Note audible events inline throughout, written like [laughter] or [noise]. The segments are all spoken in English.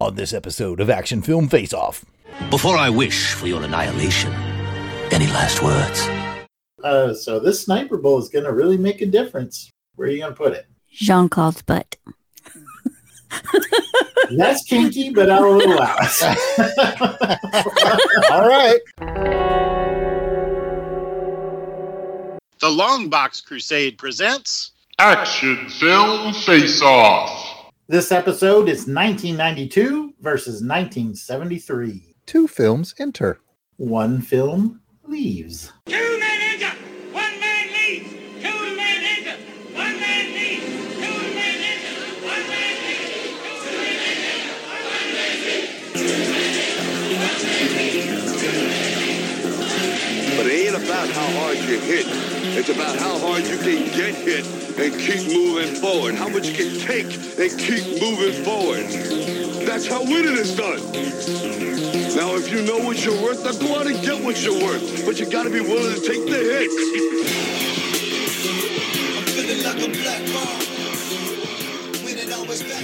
on this episode of Action Film Face Off. Before I wish for your annihilation, any last words? Uh, so this sniper bowl is going to really make a difference. Where are you going to put it? Jean Claude's butt. [laughs] That's kinky, but I'll allow it. All right. The Longbox Crusade presents Action Film Face Off. This episode is 1992 versus 1973. Two films enter. One film leaves. About how hard you hit. It's about how hard you can get hit and keep moving forward. How much you can take and keep moving forward. That's how winning is done. Now, if you know what you're worth, then go out and get what you're worth. But you gotta be willing to take the hits.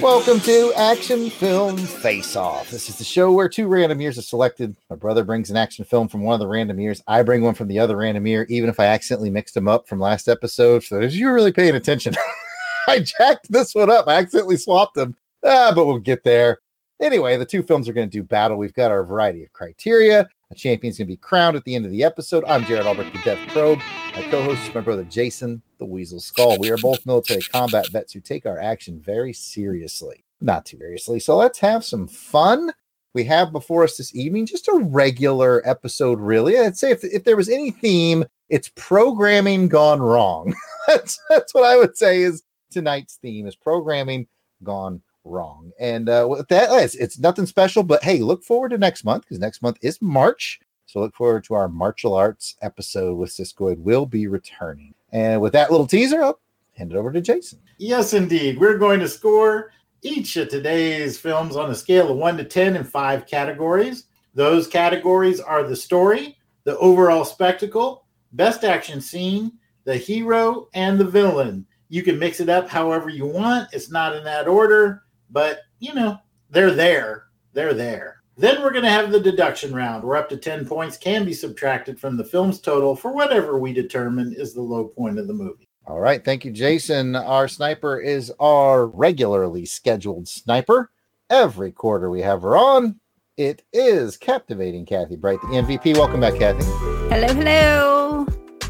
Welcome to Action Film Face Off. This is the show where two random years are selected. My brother brings an action film from one of the random years. I bring one from the other random year, even if I accidentally mixed them up from last episode. So if you're really paying attention, [laughs] I jacked this one up. I accidentally swapped them. Ah, but we'll get there. Anyway, the two films are going to do battle. We've got our variety of criteria. A champion's going to be crowned at the end of the episode. I'm Jared Albert, the Death Probe. My co-host is my brother Jason, the Weasel Skull. We are both military combat vets who take our action very seriously. Not too seriously. So let's have some fun. We have before us this evening just a regular episode, really. I'd say if, if there was any theme, it's programming gone wrong. [laughs] that's that's what I would say is tonight's theme is programming gone wrong. And uh, with that, it's, it's nothing special, but hey, look forward to next month because next month is March. So look forward to our martial arts episode with Siskoid will be returning. And with that little teaser, I'll hand it over to Jason. Yes, indeed. We're going to score each of today's films on a scale of 1 to 10 in five categories. Those categories are the story, the overall spectacle, best action scene, the hero, and the villain. You can mix it up however you want. It's not in that order, but you know, they're there. They're there. Then we're going to have the deduction round where up to 10 points can be subtracted from the film's total for whatever we determine is the low point of the movie. All right. Thank you, Jason. Our sniper is our regularly scheduled sniper. Every quarter we have her on. It is captivating Kathy Bright, the MVP. Welcome back, Kathy. Hello, hello.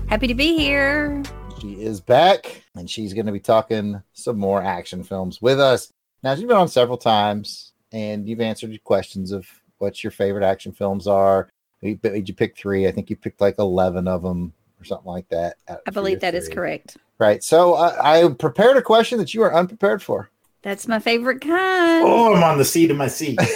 Happy to be here. She is back and she's going to be talking some more action films with us. Now, you've been on several times and you've answered questions of what your favorite action films are. You, you pick three. I think you picked like 11 of them or something like that. I believe your that is three. correct. Right. So uh, I prepared a question that you are unprepared for. That's my favorite kind. Oh, I'm on the seat of my seat. [laughs]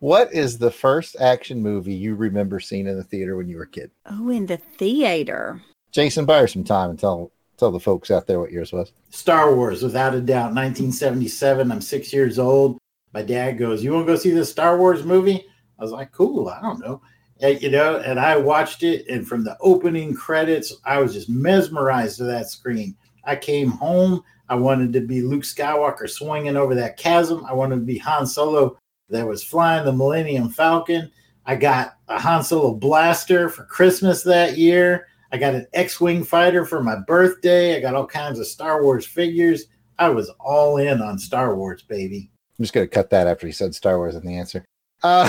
What is the first action movie you remember seeing in the theater when you were a kid? Oh, in the theater. Jason, buy her some time and tell tell the folks out there what yours was. Star Wars, without a doubt. 1977. I'm six years old. My dad goes, "You want to go see the Star Wars movie?" I was like, "Cool." I don't know, And, you know. And I watched it, and from the opening credits, I was just mesmerized to that screen. I came home. I wanted to be Luke Skywalker swinging over that chasm. I wanted to be Han Solo that was flying the Millennium Falcon. I got a Han Solo blaster for Christmas that year. I got an X-wing fighter for my birthday. I got all kinds of Star Wars figures. I was all in on Star Wars, baby. I'm just gonna cut that after he said Star Wars in the answer. Uh,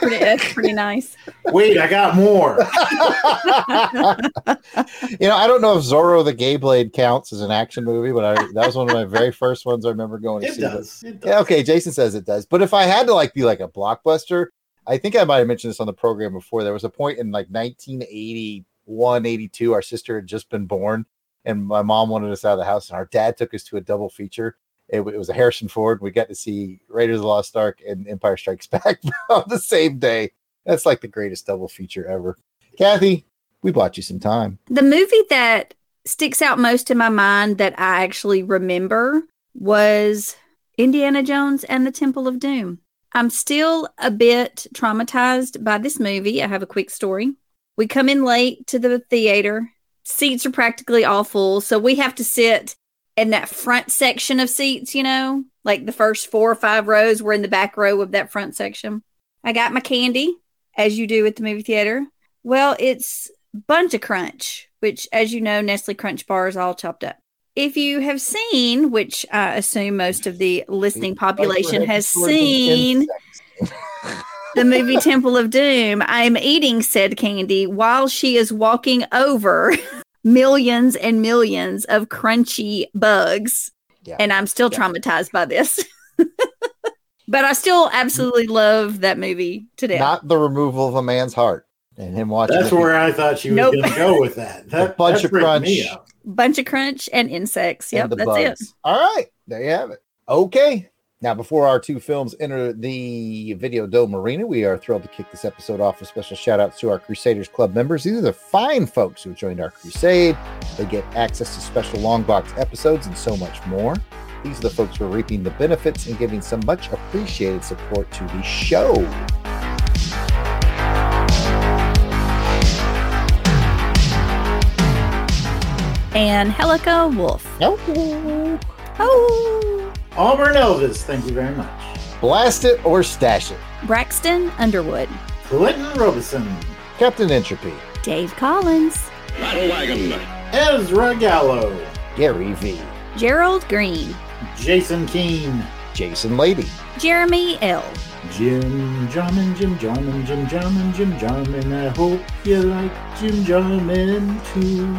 Pretty, that's pretty nice. [laughs] Wait, I got more. [laughs] you know, I don't know if Zorro the Gay Blade counts as an action movie, but I, that was one of my very [laughs] first ones I remember going to It see. But- does. It does. Yeah, okay, Jason says it does. But if I had to like be like a blockbuster, I think I might have mentioned this on the program before. There was a point in like 1981, 82, our sister had just been born, and my mom wanted us out of the house, and our dad took us to a double feature. It, it was a Harrison Ford. We got to see Raiders of the Lost Ark and Empire Strikes Back [laughs] on the same day. That's like the greatest double feature ever. Kathy, we bought you some time. The movie that sticks out most in my mind that I actually remember was Indiana Jones and the Temple of Doom. I'm still a bit traumatized by this movie. I have a quick story. We come in late to the theater. Seats are practically all full, so we have to sit in that front section of seats, you know, like the first four or five rows were in the back row of that front section. I got my candy, as you do at the movie theater. Well, it's Bunch of Crunch, which, as you know, Nestle Crunch bars all chopped up. If you have seen, which I assume most of the listening population has seen, the movie Temple of Doom, I am eating said candy while she is walking over [laughs] millions and millions of crunchy bugs. Yeah. And I'm still Yeah. traumatized by this. [laughs] but I still absolutely love that movie today. Not the removal of a man's heart and him watching. That's where I thought she was Nope. going to go with that. [laughs] That bunch that of crunch. Bunch of crunch and insects. Yep, and that's bugs. it. All right, there you have it. Okay. Now, before our two films enter the Video Dome Arena, we are thrilled to kick this episode off with special shout outs to our Crusaders Club members. These are the fine folks who joined our crusade. They get access to special long box episodes and so much more. These are the folks who are reaping the benefits and giving some much appreciated support to the show. And Helica Wolf. Oh, Oh, Auburn Elvis, thank you very much. blast it or stash it. Braxton Underwood. Clinton Robeson, Captain Entropy, Dave Collins. Battle wagon. Ezra Gallo, Gary V, Gerald Green. Jason Keene, Jason Lady, Jeremy L. Jim Jarman, Jim Jarman, Jim Jarman, Jim Jarman. I hope you like Jim Jarman too.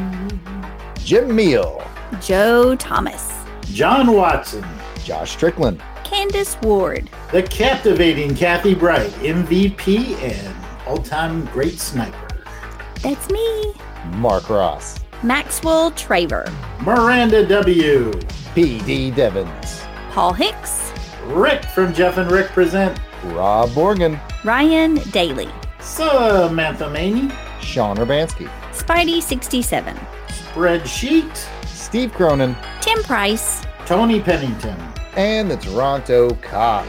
Jim Meal, Joe Thomas. John Watson, Josh Strickland, Candace Ward. the captivating Kathy Bright, MVP and all-time great sniper. That's me. Mark Ross, Maxwell Traver. Miranda W. P.D. Devins, Paul Hicks. Rick from Jeff and Rick present Rob Morgan, Ryan Daly. Samantha Maney, Sean Urbanski, Spidey 67. Spreadsheet, Steve Cronin, Tim Price. Tony Pennington. and the Toronto Cop.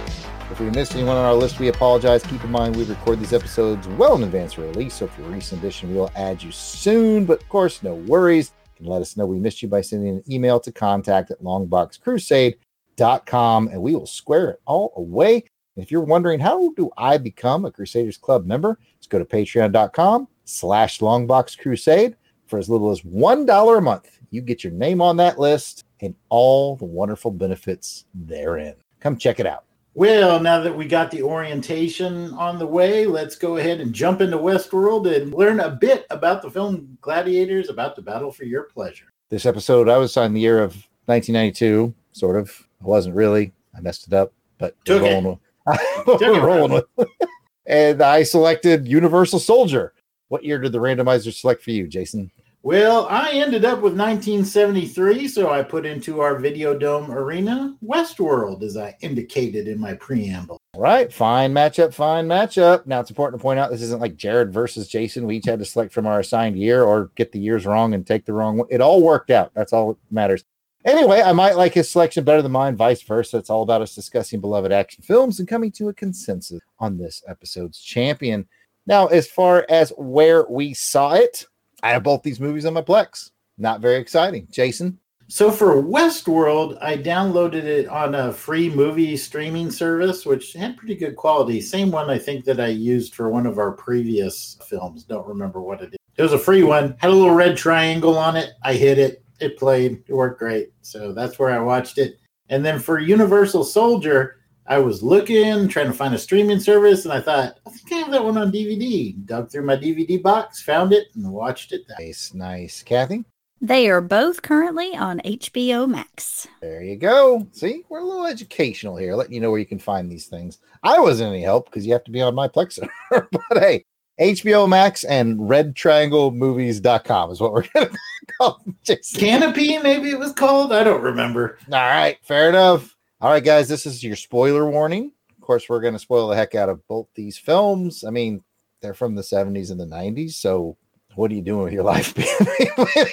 If we missed anyone on our list, we apologize. Keep in mind, we record these episodes well in advance of release, so if you're a recent edition, we'll add you soon. But of course, no worries. Can let us know we missed you by sending an email to contact at longboxcrusade.com, and we will square it all away. And if you're wondering, how do I become a Crusaders Club member? Just go to patreon.com slash longboxcrusade for as little as $1 a month. You get your name on that list and all the wonderful benefits therein. Come check it out. Well, now that we got the orientation on the way, let's go ahead and jump into Westworld and learn a bit about the film Gladiators, about the battle for your pleasure. This episode, I was on the year of 1992, sort of. I wasn't really. I messed it up, but we're Took it. rolling with, [laughs] [laughs] Took it, we're rolling with. [laughs] and I selected Universal Soldier. What year did the randomizer select for you, Jason? Well, I ended up with 1973, so I put into our Video Dome arena Westworld, as I indicated in my preamble. Right, fine matchup, fine matchup. Now it's important to point out this isn't like Jared versus Jason. We each had to select from our assigned year or get the years wrong and take the wrong one. It all worked out. That's all that matters. Anyway, I might like his selection better than mine, vice versa. It's all about us discussing beloved action films and coming to a consensus on this episode's champion. Now, as far as where we saw it, I have both these movies on my Plex. Not very exciting. Jason, So for Westworld, I downloaded it on a free movie streaming service, which had pretty good quality. Same one I think that I used for one of our previous films. Don't remember what it is. It was a free one. Had a little red triangle on it. I hit it. It played. It worked great. So that's where I watched it. And then for Universal Soldier, I was looking, trying to find a streaming service, and I thought, I think I have that one on DVD. Dug through my DVD box, found it, and watched it. That nice, nice. Kathy, They are both currently on HBO Max. There you go. See, we're a little educational here, letting you know where you can find these things. I wasn't any help because you have to be on my Plex server. [laughs] but hey, HBO Max and redtrianglemovies.com is what we're [laughs] going to call them, Jason. Canopy, maybe it was called. I don't remember. All right, fair enough. All right, guys, this is your spoiler warning. Of course, we're going to spoil the heck out of both these films. I mean, they're from the 70s and the 90s. So, what are you doing with your [laughs] life?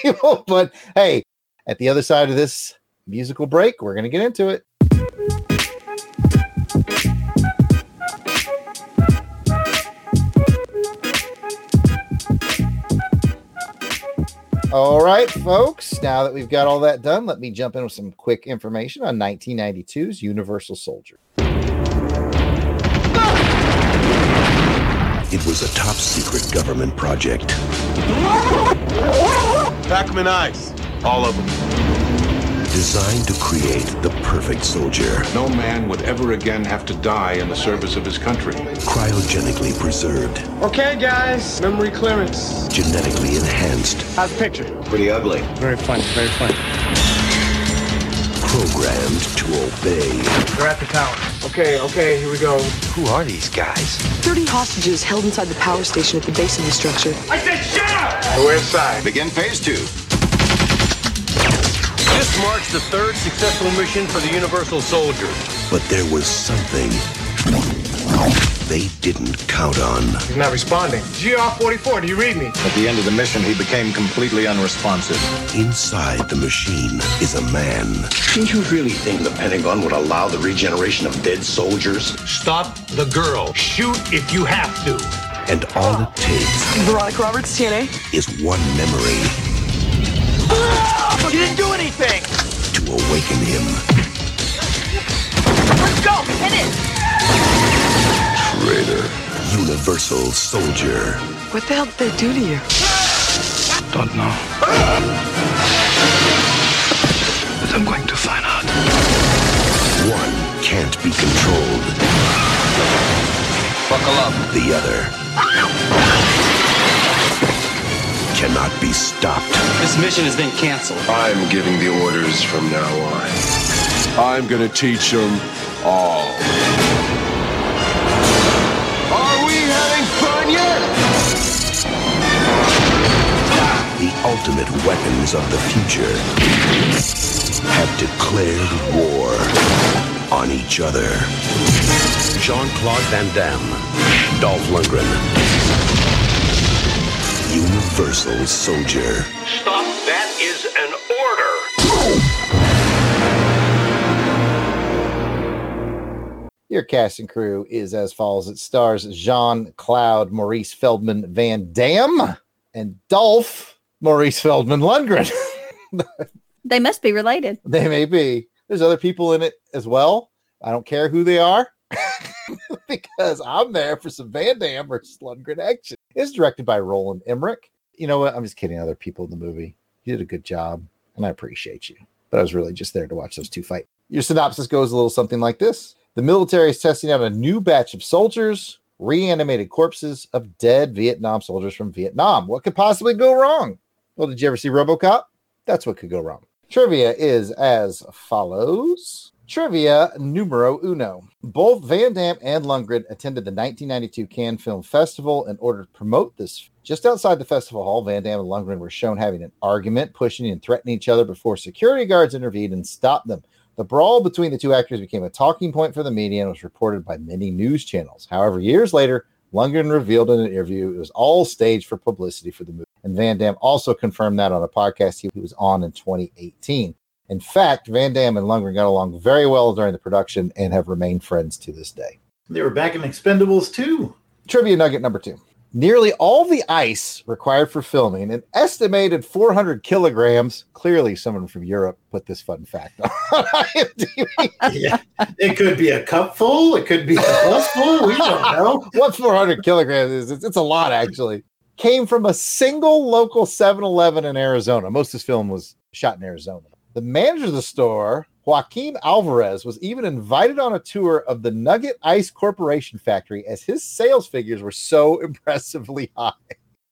people? but hey, at the other side of this musical break, we're going to get into it. All right, folks. Now that we've got all that done, let me jump in with some quick information on 1992's Universal Soldier. It was a top secret government project. Pack them in ice. All of them. Designed to create the perfect soldier. No man would ever again have to die in the service of his country. Cryogenically preserved. Okay, guys. Memory clearance. Genetically enhanced. How's the picture? Pretty ugly. Very funny. Very funny. Programmed to obey. They're at the tower. Okay, okay, here we go. Who are these guys? 30 hostages held inside the power station at the base of the structure. I said shut up! We're inside. Begin phase two. This marks the third successful mission for the Universal Soldier. But there was something they didn't count on. He's not responding. GR44, do you read me? At the end of the mission, he became completely unresponsive. Inside the machine is a man. Do you really think the Pentagon would allow the regeneration of dead soldiers? Stop the girl. Shoot if you have to. And all it takes Veronica Roberts, TNA. is one memory You didn't do anything! to awaken him. Let's go! Hit it! Traitor. Universal Soldier. What the hell did they do to you? Don't know. But I'm going to find out. One can't be controlled. Buckle up. The other ah! Cannot be stopped. This mission has been canceled. I'm giving the orders from now on. I'm gonna teach them all. Are we having fun yet? The ultimate weapons of the future have declared war on each other. Jean-Claude Van Damme, Dolph Lundgren. Universal Soldier. Stop. That is an order. Your cast and crew is as follows. It stars Jean Claude Maurice Feldman Van Damme and Dolph Maurice Feldman Lundgren. [laughs] They must be related. they may be. There's other people in it as well. I don't care who they are [laughs] [laughs] because I'm there for some Van Damme versus Lundgren action. It's directed by Roland Emmerich. You know what? I'm just kidding. Other people in the movie. You did a good job, and I appreciate you. But I was really just there to watch those two fight. Your synopsis goes a little something like this The military is testing out a new batch of soldiers, reanimated corpses of dead Vietnam soldiers from Vietnam. What could possibly go wrong? Well, did you ever see Robocop? That's what could go wrong. Trivia is as follows. Trivia numero uno. Both Van Damme and Lundgren attended the 1992 Cannes Film Festival in order to promote this. Just outside the festival hall, Van Damme and Lundgren were shown having an argument, pushing and threatening each other before security guards intervened and stopped them. The brawl between the two actors became a talking point for the media and was reported by many news channels. However, years later, Lundgren revealed in an interview it was all staged for publicity for the movie. And Van Damme also confirmed that on a podcast he was on in 2018. In fact, Van Damme and Lundgren got along very well during the production and have remained friends to this day. They were back in Expendables 2. Trivia nugget number two. Nearly all the ice required for filming, an estimated 400 kilograms. Clearly, someone from Europe put this fun fact on [laughs] IMDb. yeah, it could be a cup full. It could be a bus full. We don't know. [laughs] what 400 kilograms is? It's, it's a lot, actually. Came from a single local 7 Eleven in Arizona. Most of this film was shot in Arizona. The manager of the store, Joaquim Alvarez, was even invited on a tour of the Nugget Ice Corporation factory as his sales figures were so [laughs] impressively high.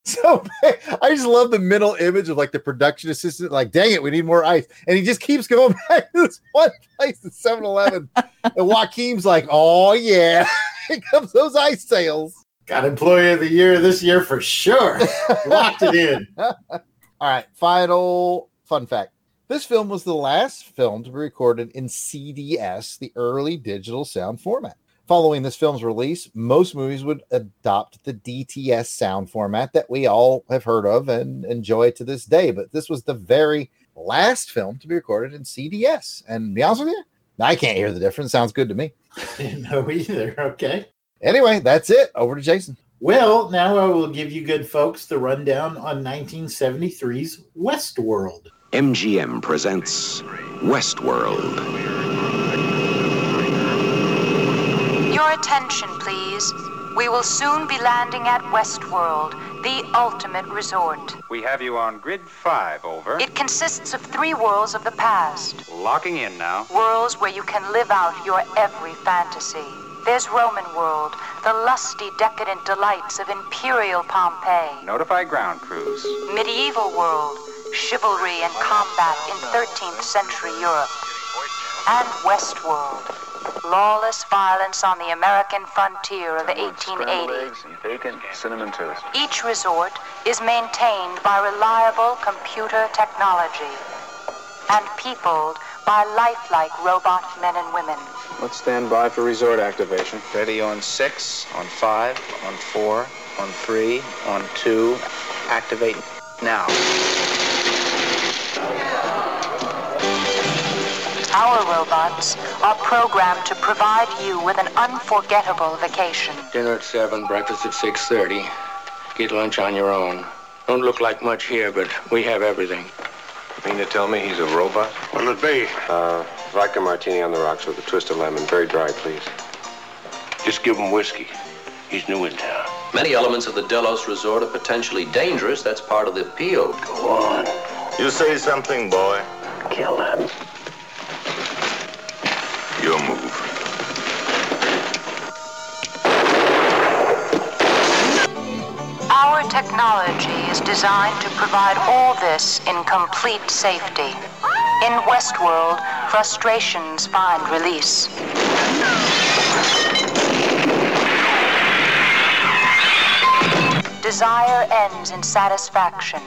So [laughs] I just love the mental image of like the production assistant, like, dang it, we need more ice. And he just keeps going [laughs] back to this one place, the 7 Eleven. and Joaquim's like, oh, yeah, here comes those ice sales. Got employee of the year this year for sure. Locked it in. All right, final fun fact. This film was the last film to be recorded in CDS, the early digital sound format. Following this film's release, most movies would adopt the DTS sound format that we all have heard of and enjoy to this day. But this was the very last film to be recorded in CDS. And to be honest with you, I can't hear the difference. Sounds good to me. [laughs] Know either. Okay. Anyway, that's it. Over to Jason. Well, now I will give you good folks the rundown on 1973's Westworld. MGM presents Westworld. Your attention, please. We will soon be landing at Westworld, the ultimate resort. We have you on grid five, over. It consists of three worlds of the past. Locking in now. Worlds where you can live out your every fantasy. There's Roman world, the lusty, decadent delights of imperial Pompeii. Notify ground crews. Medieval world, chivalry and combat in 13th century Europe. And Westworld, lawless violence on the American frontier of 1880. Bacon, cinnamon toast. Each resort is maintained by reliable computer technology and peopled by lifelike robot men and women. Let's stand by for resort activation. Ready on six, on five, on four, on three, on two. Activate now. Our robots are programmed to provide you with an unforgettable vacation. Dinner at 7, breakfast at 6.30. Get lunch on your own. Don't look like much here, but we have everything. You mean to tell me he's a robot? What'll it be? Uh, vodka martini on the rocks with a twist of lemon. Very dry, please. Just give him whiskey. He's new in town. Many elements of the Delos resort are potentially dangerous. That's part of the appeal. Go on. You say something, boy. Kill them. Your move. Our technology is designed to provide all this in complete safety. In Westworld, frustrations find release. Desire ends in satisfaction,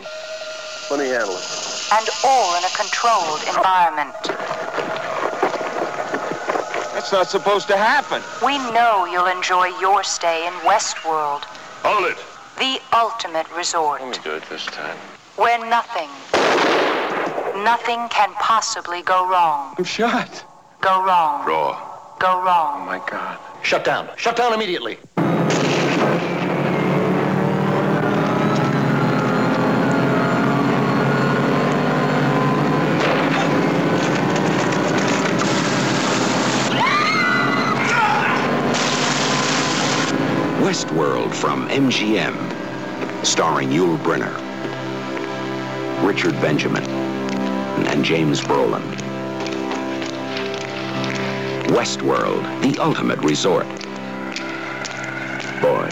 Let me handle it. and all in a controlled environment. That's not supposed to happen. We know you'll enjoy your stay in Westworld, Hold it. the ultimate resort, Let me do it this time. where nothing, nothing can possibly go wrong. I'm shot. Go wrong. Raw. Go wrong. Oh my God. Shut down. Shut down immediately. Westworld from MGM. Starring Yul Brynner, Richard Benjamin, and James Brolin. Westworld, the ultimate resort. Boy,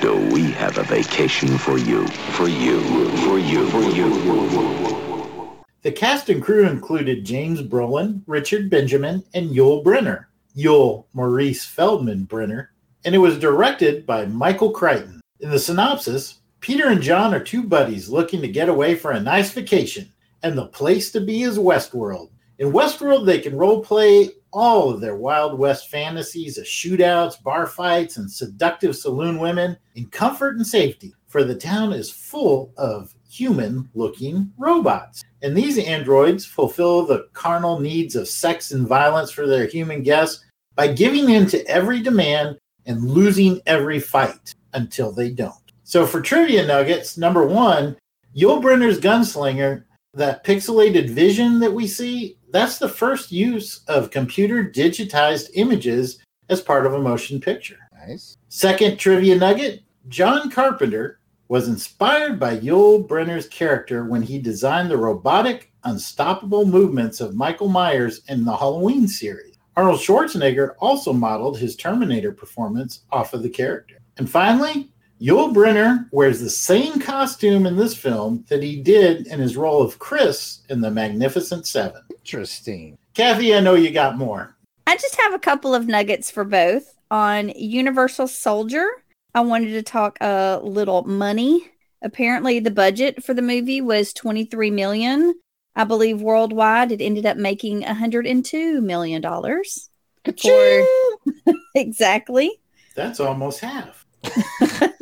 do we have a vacation for you, for you, for you, for you. The cast and crew included James Brolin, Richard Benjamin, and Yul Brynner. Yul Maurice Feldman Brynner, and it was directed by Michael Crichton. In the synopsis, Peter and John are two buddies looking to get away for a nice vacation, and the place to be is Westworld. In Westworld, they can role play all of their Wild West fantasies of shootouts, bar fights, and seductive saloon women in comfort and safety, for the town is full of human looking robots. And these androids fulfill the carnal needs of sex and violence for their human guests by giving in to every demand and losing every fight until they don't. So, for trivia nuggets, number one, Yul Brynner's gunslinger, that pixelated vision that we see, that's the first use of computer digitized images as part of a motion picture. Nice. Second trivia nugget John Carpenter was inspired by Yul Brynner's character when he designed the robotic, unstoppable movements of Michael Myers in the Halloween series. Arnold Schwarzenegger also modeled his Terminator performance off of the character. And finally, Yul Brynner wears the same costume in this film that he did in his role of Chris in The Magnificent Seven. Interesting. Kathy, I know you got more. I just have a couple of nuggets for both. On Universal Soldier, I wanted to talk a little money. Apparently, the budget for the movie was 23 million. I believe worldwide it ended up making 102 million dollars. For [laughs] exactly. That's almost half. [laughs]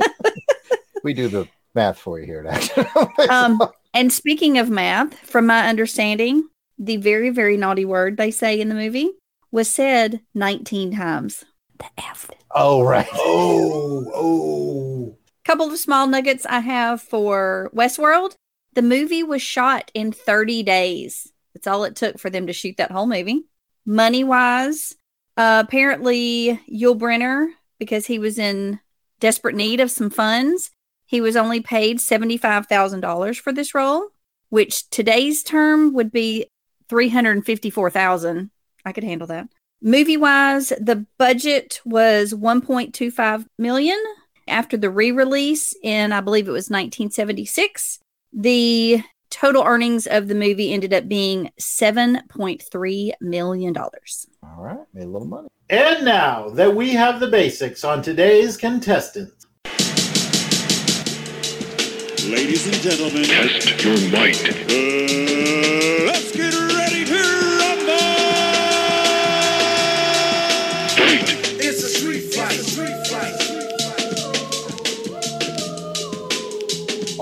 We do the math for you here. [laughs] Dax. Um, and speaking of math, from my understanding, the very, very naughty word they say in the movie was said 19 times. The F. oh, right. Oh, oh. couple of small nuggets I have for Westworld. The movie was shot in 30 days. That's all it took for them to shoot that whole movie. Money wise, uh, apparently Yul Brynner, because he was in desperate need of some funds, he was only paid $75,000 for this role, which today's term would be 354,000. I could handle that. Movie wise, the budget was 1.25 million after the re-release in I believe it was 1976. The total earnings of the movie ended up being 7.3 million dollars. All right, made a little money. And now that we have the basics on today's contestants. Ladies and gentlemen, Test your might. uh,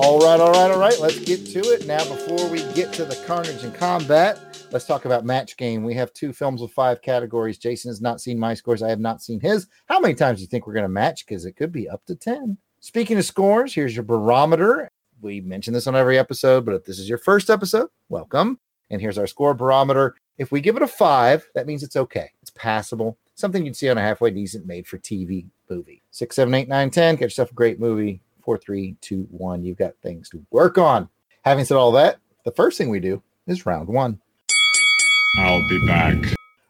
All right, all right, all right. Let's get to it now. Before we get to the carnage and combat, let's talk about match game. We have two films with five categories. Jason has not seen my scores. I have not seen his. How many times do you think we're going to match? Because it could be up to 10. Speaking of scores, here's your barometer. We mention this on every episode, but if this is your first episode, welcome. And here's our score barometer. If we give it a five, that means it's okay. It's passable. Something you'd see on a halfway decent made for TV movie. Six, seven, eight, nine, ten. Get yourself a great movie. Four, three, two, one. You've got things to work on. Having said all that, the first thing we do is round one. I'll be back.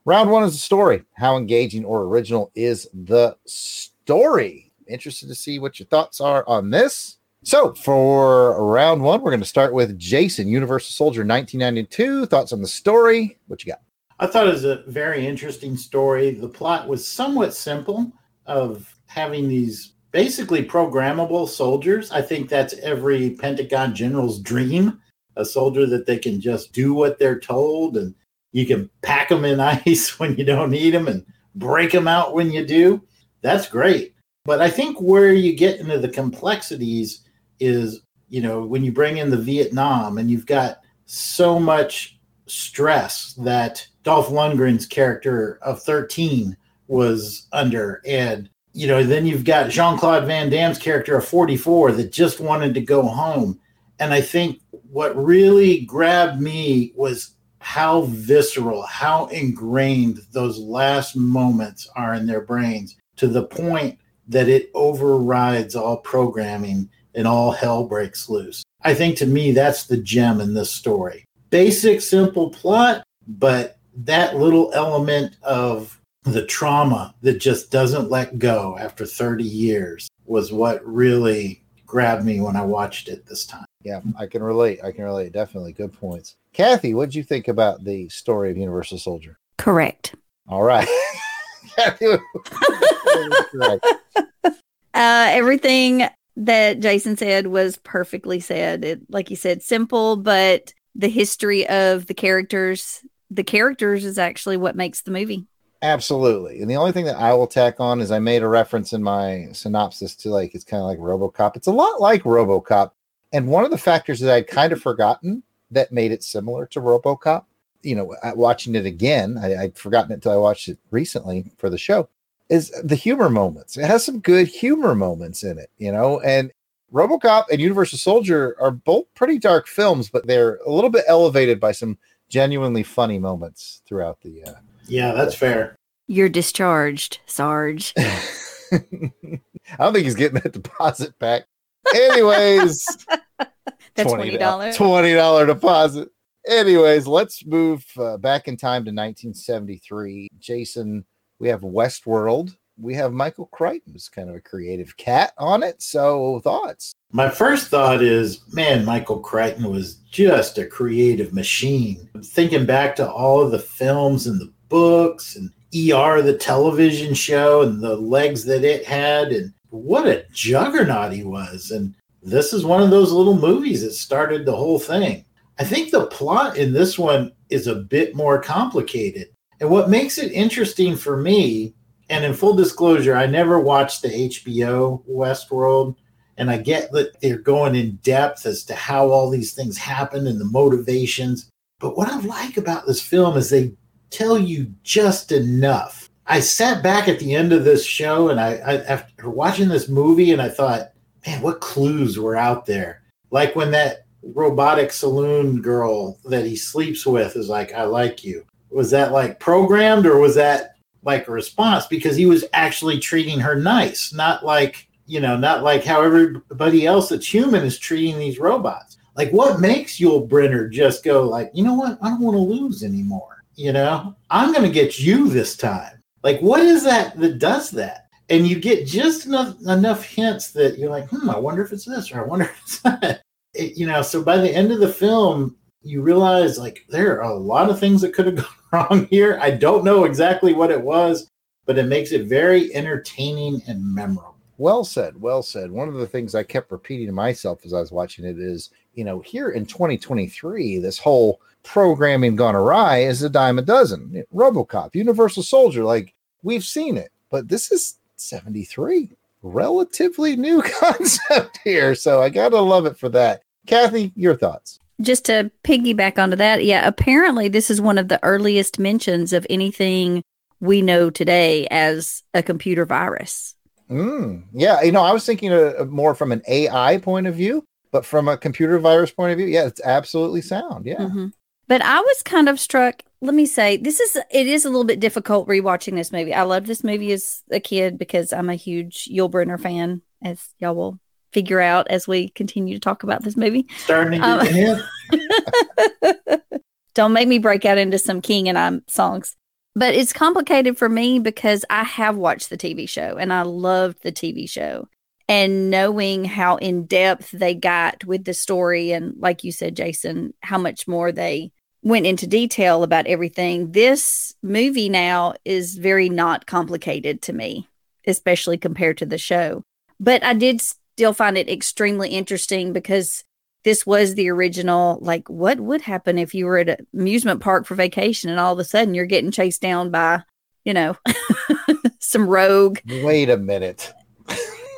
Round one is the story. How engaging or original is the story? Interested to see what your thoughts are on this. So, for round one, we're going to start with Jason, Universal Soldier 1992. Thoughts on the story? What you got? I thought it was a very interesting story. The plot was somewhat simple of having these basically programmable soldiers. I think that's every Pentagon general's dream a soldier that they can just do what they're told and you can pack them in [laughs] ice when you don't need them and break them out when you do. That's great. But I think where you get into the complexities is, you know, when you bring in the Vietnam and you've got so much stress that Dolph Lundgren's character of 13 was under. And, you know, then you've got Jean Claude Van Damme's character of 44 that just wanted to go home. And I think what really grabbed me was how visceral, how ingrained those last moments are in their brains to the point that it overrides all programming and all hell breaks loose. I think to me, that's the gem in this story. Basic, simple plot, but that little element of the trauma that just doesn't let go after 30 years was what really grabbed me when I watched it this time. Yeah, I can relate. I can relate. Definitely good points. Kathy, what did you think about the story of Universal Soldier? Correct. All right. [laughs] Kathy. Uh, everything that Jason said was perfectly said. It, like you said, simple, but the history of the characters, the characters is actually what makes the movie. Absolutely. And the only thing that I will tack on is I made a reference in my synopsis to like it's kind of like Robocop. It's a lot like Robocop. And one of the factors that I'd kind of forgotten that made it similar to Robocop, you know, watching it again, I, I'd forgotten it until I watched it recently for the show, is the humor moments. It has some good humor moments in it, you know, and Robocop and Universal Soldier are both pretty dark films, but they're a little bit elevated by some genuinely funny moments throughout the uh, Yeah, that's fair. You're discharged, Sarge. [laughs] I don't think he's getting that deposit back. Anyways, [laughs] That's $20. Twenty dollar deposit. Anyways, let's move uh, back in time to 1973. Jason, we have Westworld. We have Michael Crichton, who's kind of a creative cat on it. So, thoughts? My first thought is, man, Michael Crichton was just a creative machine. Thinking back to all of the films and the books and ER, the television show, and the legs that it had, and what a juggernaut he was. And this is one of those little movies that started the whole thing. I think the plot in this one is a bit more complicated. And what makes it interesting for me, and in full disclosure, I never watched the HBO Westworld. And I get that they're going in depth as to how all these things happen and the motivations. But what I like about this film is they tell you just enough. I sat back at the end of this show and I, I after watching this movie and I thought, man, what clues were out there? Like when that robotic saloon girl that he sleeps with is like, I like you. Was that like programmed or was that like a response? Because he was actually treating her nice, not like, you know, not like how everybody else that's human is treating these robots. Like what makes Yul Brynner just go like, you know what? I don't want to lose anymore. You know, I'm going to get you this time. Like, what is that that does that? And you get just enough enough hints that you're like, hmm, I wonder if it's this or I wonder if it's that. [laughs] It, you know, so by the end of the film, you realize like there are a lot of things that could have [laughs] gone wrong here. I don't know exactly what it was, but it makes it very entertaining and memorable. Well said. Well said. One of the things I kept repeating to myself as I was watching it is, you know, here in 2023, this whole programming gone awry is a dime a dozen. Robocop, Universal Soldier, like we've seen it, but this is 73. Relatively new [laughs] concept here. So I gotta love it for that. Kathy, your thoughts. Just to piggyback onto that, yeah, apparently this is one of the earliest mentions of anything we know today as a computer virus. Mm, yeah, you know, I was thinking uh, more from an AI point of view, but from a computer virus point of view, yeah, it's absolutely sound. Yeah. Mhm. But I was kind of struck. Let me say, this is it is a little bit difficult rewatching this movie. I loved this movie as a kid because I'm a huge Yul Brynner fan, as y'all will figure out as we continue to talk about this movie. Starting to Um, get the. [laughs] Don't make me break out into some King and I'm songs. But it's complicated for me because I have watched the TV show and I loved the TV show. And knowing how in depth they got with the story, and like you said, Jason, how much more they went into detail about everything. This movie now is very not complicated to me, especially compared to the show. But I did still find it extremely interesting because this was the original like what would happen if you were at an amusement park for vacation and all of a sudden you're getting chased down by you know [laughs] some rogue Wait a minute. [laughs]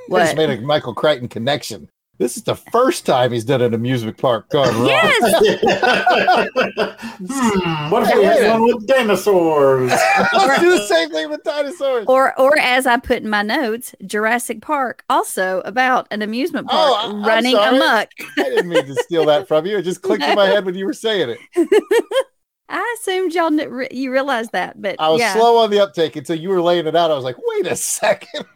What? just made a Michael Crichton connection. This is the first time he's done an amusement park gone wrong. [laughs] Hmm, what if we had one with dinosaurs? Let's do the same thing with dinosaurs. or or as i put in my notes jurassic park also about an amusement park Oh, I- I'm running sorry. amok I didn't mean to steal that from you. It just clicked in my head when you were saying it. [laughs] i assumed y'all kn- re- you realized that but I was yeah slow on the uptake until you were laying it out. I was like, wait a second.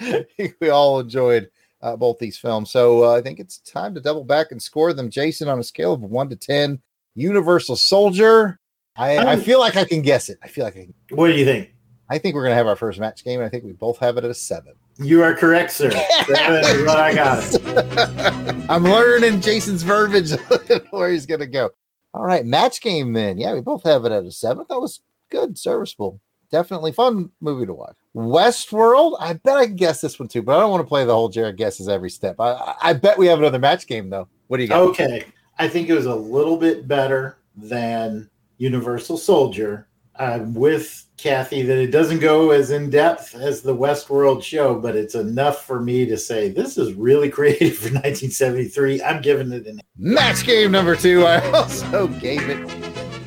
[laughs] we all enjoyed uh, both these films. So uh, I think it's time to double back and score them. Jason, on a scale of one to 10, Universal Soldier. I, I Um, feel like I can guess it. I feel like I can. What do you think? I think we're going to have our first match game. And I think we both have it at a seven. You are correct, sir. [laughs] Is what I got. [laughs] I'm learning Jason's verbiage [laughs] where he's going to go. All right, match game then. Yeah, we both have it at a seven. That was good, serviceable. Definitely fun movie to watch. Westworld. I bet I can guess this one too, but I don't want to play the whole Jared guesses every step. I, I- bet we have another match game though. What do you got? Okay. I think it was a little bit better than Universal Soldier. I'm with Kathy that it doesn't go as in depth as the Westworld show, but it's enough for me to say this is really [laughs] creative for 1973. I'm giving it an Match game number two. I [laughs] also gave it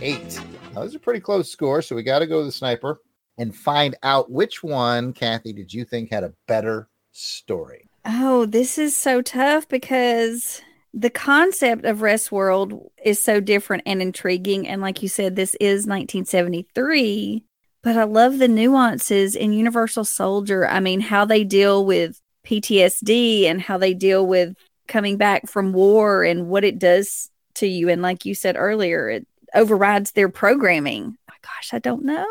eight. Now, those are pretty close scores, so we got to go to the sniper and find out which one, Kathy, did you think had a better story? Oh, this is so tough because the concept of Westworld is so different and intriguing. And like you said, this is 1973, but I love the nuances in Universal Soldier. I mean, how they deal with PTSD and how they deal with coming back from war and what it does to you. And like you said earlier, it overrides their programming. Oh, gosh, I don't know.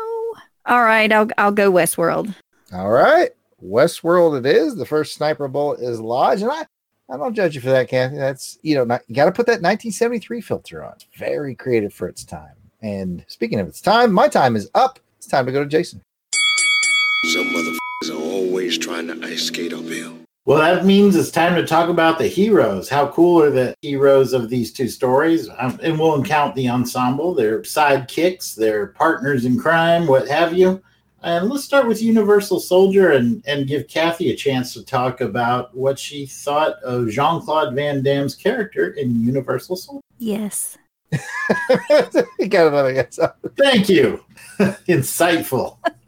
All right, I'll I'll go Westworld. All right. Westworld it is. The first sniper bullet is lodged. And I, I don't judge you for that, Kathy. That's, you know, not, you got to put that 1973 filter on. It's very creative for its time. And speaking of its time, my time is up. It's time to go to Jason. Some motherfuckers are always trying to ice skate uphill. Well, that means it's time to talk about the heroes. How cool are the heroes of these two stories? Um, and we'll count the ensemble, their sidekicks, their partners in crime, what have you. And let's start with Universal Soldier and, and give Kathy a chance to talk about what she thought of Jean Claude Van Damme's character in Universal Soldier. Yes. [laughs] got another guess. Thank you. [laughs] Insightful. [laughs]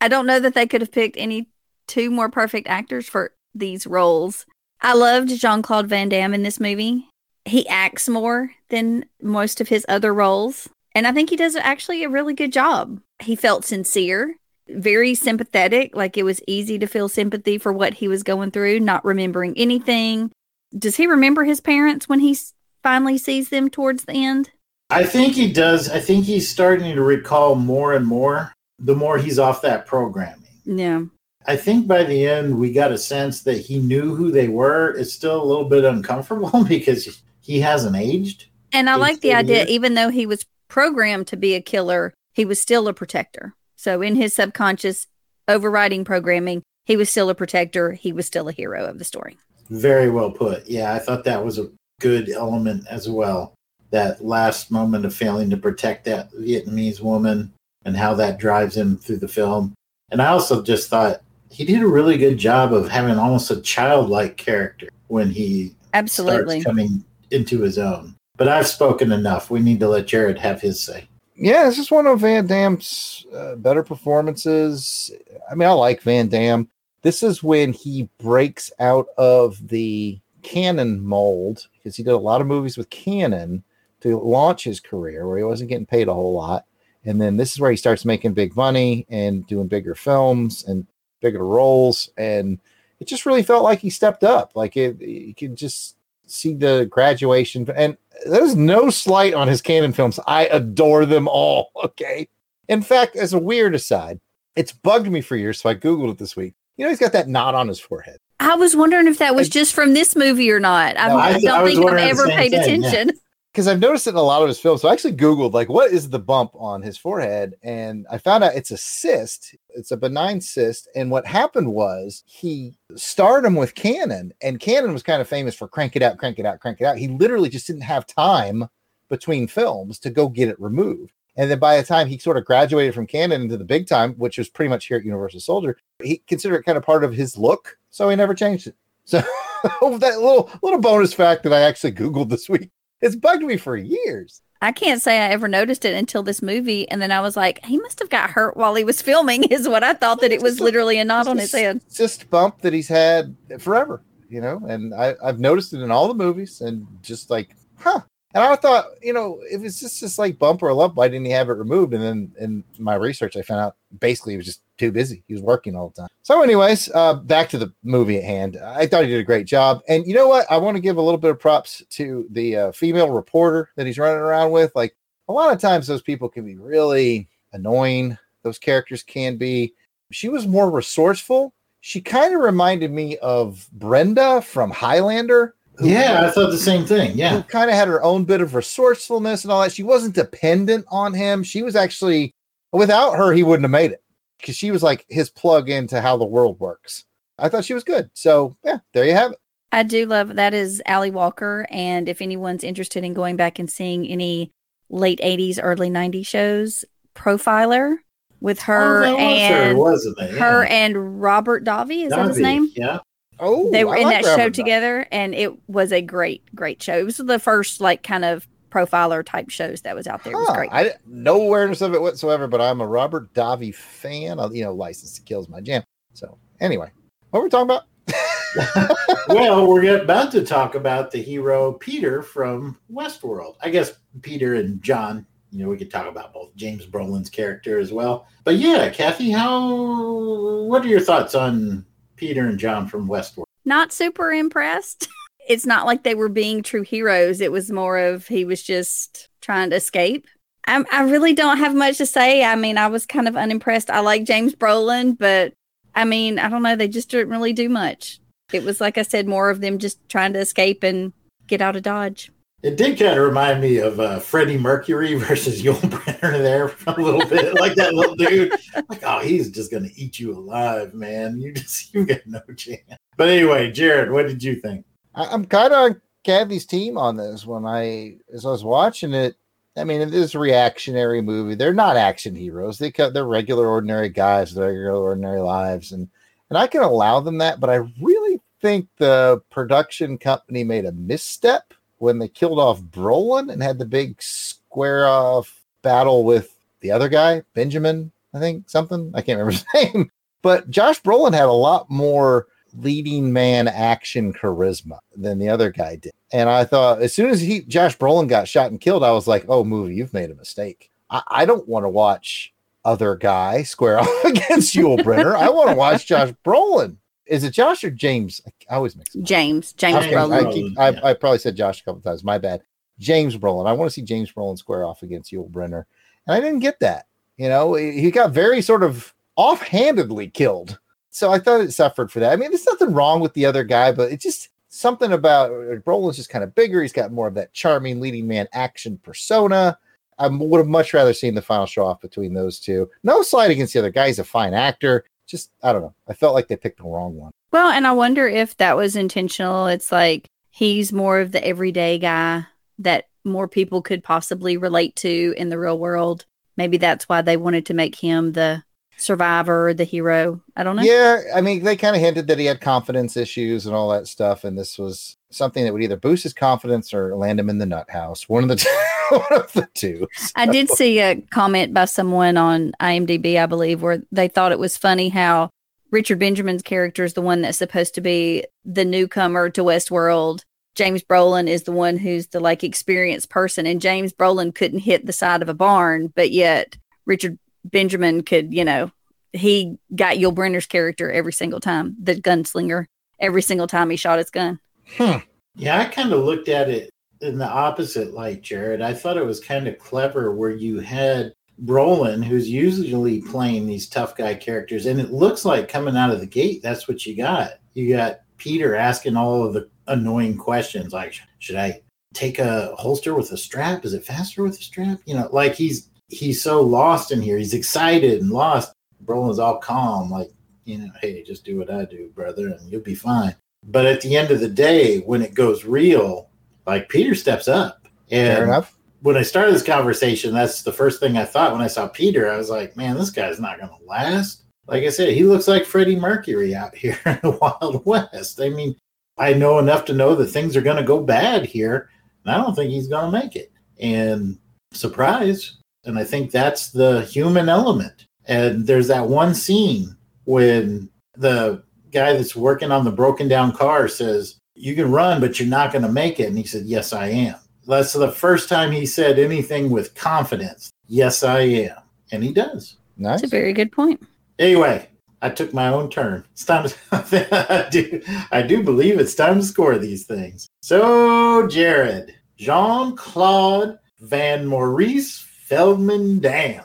I don't know that they could have picked any two more perfect actors for these roles. I loved Jean Claude Van Damme in this movie. He acts more than most of his other roles. And I think he does actually a really good job. He felt sincere, very sympathetic, like it was easy to feel sympathy for what he was going through, not remembering anything. Does he remember his parents when he finally sees them towards the end? I think he does. I think he's starting to recall more and more the more he's off that programming. Yeah. I think by the end, we got a sense that he knew who they were. It's still a little bit uncomfortable [laughs] because he hasn't aged. And I like the idea, here. even though he was programmed to be a killer, he was still a protector. So in his subconscious overriding programming, he was still a protector. He was still a hero of the story. Very well put. Yeah, I thought that was a good element as well. That last moment of failing to protect that Vietnamese woman and how that drives him through the film. And I also just thought he did a really good job of having almost a childlike character when he Absolutely. starts coming into his own. But I've spoken enough. We need to let Jared have his say. Yeah, this is one of Van Damme's uh, better performances. I mean, I like Van Damme. This is when he breaks out of the Cannon mold because he did a lot of movies with Cannon to launch his career where he wasn't getting paid a whole lot. And then this is where he starts making big money and doing bigger films and bigger roles. And it just really felt like he stepped up. Like it, you could just see the graduation. And there's no slight on his Cannon films. I adore them all. [laughs] Okay. In fact, as a weird aside, it's bugged me for years. So I Googled it this week. You know, he's got that knot on his forehead. I was wondering if that was just from this movie or not. I, No, I I don't was think I've ever paid thing, yeah. Because I've noticed it in a lot of his films. So I actually Googled like what is the bump on his forehead, and I found out it's a cyst. It's a benign cyst. And what happened was he starred him with Cannon, and Cannon was kind of famous for crank it out, crank it out, crank it out. He literally just didn't have time between films to go get it removed. And then by the time he sort of graduated from Cannon into the big time, which was pretty much here at Universal Soldier, he considered it kind of part of his look. So he never changed it. So [laughs] that little little bonus fact that I actually Googled this week. It's bugged me for years. I can't say I ever noticed it until this movie. And then I was like, he must have got hurt while he was [laughs] filming, is what I thought that it was literally a knot on his head. Cyst bump that he's had forever, you know, and I, I've noticed it in all the movies and just like, huh. And I thought, you know, if it's just this like bump or lump, why didn't he have it removed? And then in my research, I found out basically he was just too busy. He was working all the time. So, anyways, uh, back to the movie at hand. I thought he did a great job. And you know what? I want to give a little bit of props to the uh, female reporter that he's running around with. Like a lot of times, those people can be really annoying. Those characters can be. She was more resourceful. She kind of reminded me of Brenda from Highlander. Who Yeah, I thought the same thing. Yeah. kind of had her own bit of resourcefulness and all that. She wasn't dependent on him. She was actually, without her, he wouldn't have made it because she was like his plug into how the world works. I thought she was good. So, yeah, there you have it. I do love that is Ally Walker. And if anyone's interested in going back and seeing any late 80s, early 90s shows, Profiler with her Oh, that was her, and wasn't it? her and Robert Davi, is that his name? Yeah. Oh, they were I in like that show Robert together and it was a great great show it was the first like kind of profiler type shows that was out there it was great I didn't- no awareness of it whatsoever, but I'm a Robert Davi fan. I, you know, License to Kill is my jam. So, anyway, what were we talking about? [laughs] [laughs] well, we're about to talk about the hero Peter from Westworld. I guess Peter and John. You know, we could talk about both James Brolin's character as well. But yeah, Kathy, how? What are your thoughts on Peter and John from Westworld? not super impressed. [laughs] It's not like they were being true heroes. It was more of he was just trying to escape. I, I really don't have much to say. I mean i was kind of unimpressed. I like james brolin but i mean i don't know. They just didn't really do much. It was like i said more of them just trying to escape and get out of dodge It did kind of remind me of uh, Freddie Mercury [laughs] versus Yul Brynner there for [laughs] a little bit, like that little dude. Like, oh, he's just gonna eat you alive, man. You just [laughs] you got no chance. But anyway, Jared, what did you think? I'm kind of on Kathy's team on this. When I, as I was watching it, I mean, it is a reactionary movie. They're not action heroes. They cut they're regular, ordinary guys with regular, ordinary lives, and and I can allow them that. But I really think the production company made a misstep when they killed off Brolin and had the big square off battle with the other guy, Benjamin. I think something I can't remember [laughs] his name. But Josh Brolin had a lot more leading man action charisma than the other guy did. And I thought as soon as he Josh Brolin got shot and killed, I was like, "Oh, movie, you've made a mistake. I, I don't want to watch other guy square [laughs] off against Yul Brynner. I want to watch Josh Brolin. Is it Josh or James? I always mix. Them. James. James Okay, Brolin. I, keep, I, I probably said Josh a couple times. My bad. James Brolin. I want to see James Brolin square off against Yul Brynner, and I didn't get that. You know, he he got very sort of offhandedly killed. So I thought it suffered for that. I mean, there's nothing wrong with the other guy, but it's just something about uh, Brolin's just kind of bigger. He's got more of that charming leading man action persona. I would have much rather seen the final show off between those two. No slide against the other guy. He's a fine actor. Just I don't know. I felt like they picked the wrong one. Well, and I wonder if that was intentional. It's like he's more of the everyday guy that more people could possibly relate to in the real world. Maybe that's why they wanted to make him the survivor, the hero. I don't know. Yeah, I mean, they kind of hinted that he had confidence issues and all that stuff, and this was something that would either boost his confidence or land him in the nut house. One of the two. [laughs] one of the two. I did see a comment by someone on IMDb, I believe, where they thought it was funny how Richard Benjamin's character is the one that's supposed to be the newcomer to Westworld. James Brolin is the one who's the like experienced person, and James Brolin couldn't hit the side of a barn, but yet Richard Benjamin could, you know, he got Yul Brynner's character every single time, the gunslinger, every single time he shot his gun. Hmm. Yeah, I kind of looked at it in the opposite light, Jared. I thought it was kind of clever where you had Brolin, who's usually playing these tough guy characters, and it looks like coming out of the gate, that's what you got. You got Peter asking all of the annoying questions like, should I take a holster with a strap? Is it faster with a strap? You know, like he's he's so lost in here. He's excited and lost. Brolin's all calm, like, you know, hey, just do what I do, brother, and you'll be fine. But at the end of the day, when it goes real, like Peter steps up. And Fair enough. when I started this conversation, that's the first thing I thought when I saw Peter. I was like, man, this guy's not going to last. Like I said, he looks like Freddie Mercury out here [laughs] in the Wild West. I mean, I know enough to know that things are going to go bad here, and I don't think he's going to make it. And surprise. And I think that's the human element. And there's that one scene when the guy that's working on the broken down car says, You can run, but you're not going to make it. And he said, Yes, I am. That's the first time he said anything with confidence. Yes, I am. And he does. Nice. That's a very good point. Anyway, I took my own turn. It's time to, [laughs] I, do, I do believe it's time to score these things. So, Jared, Jean Claude Van Maurice Feldman Down.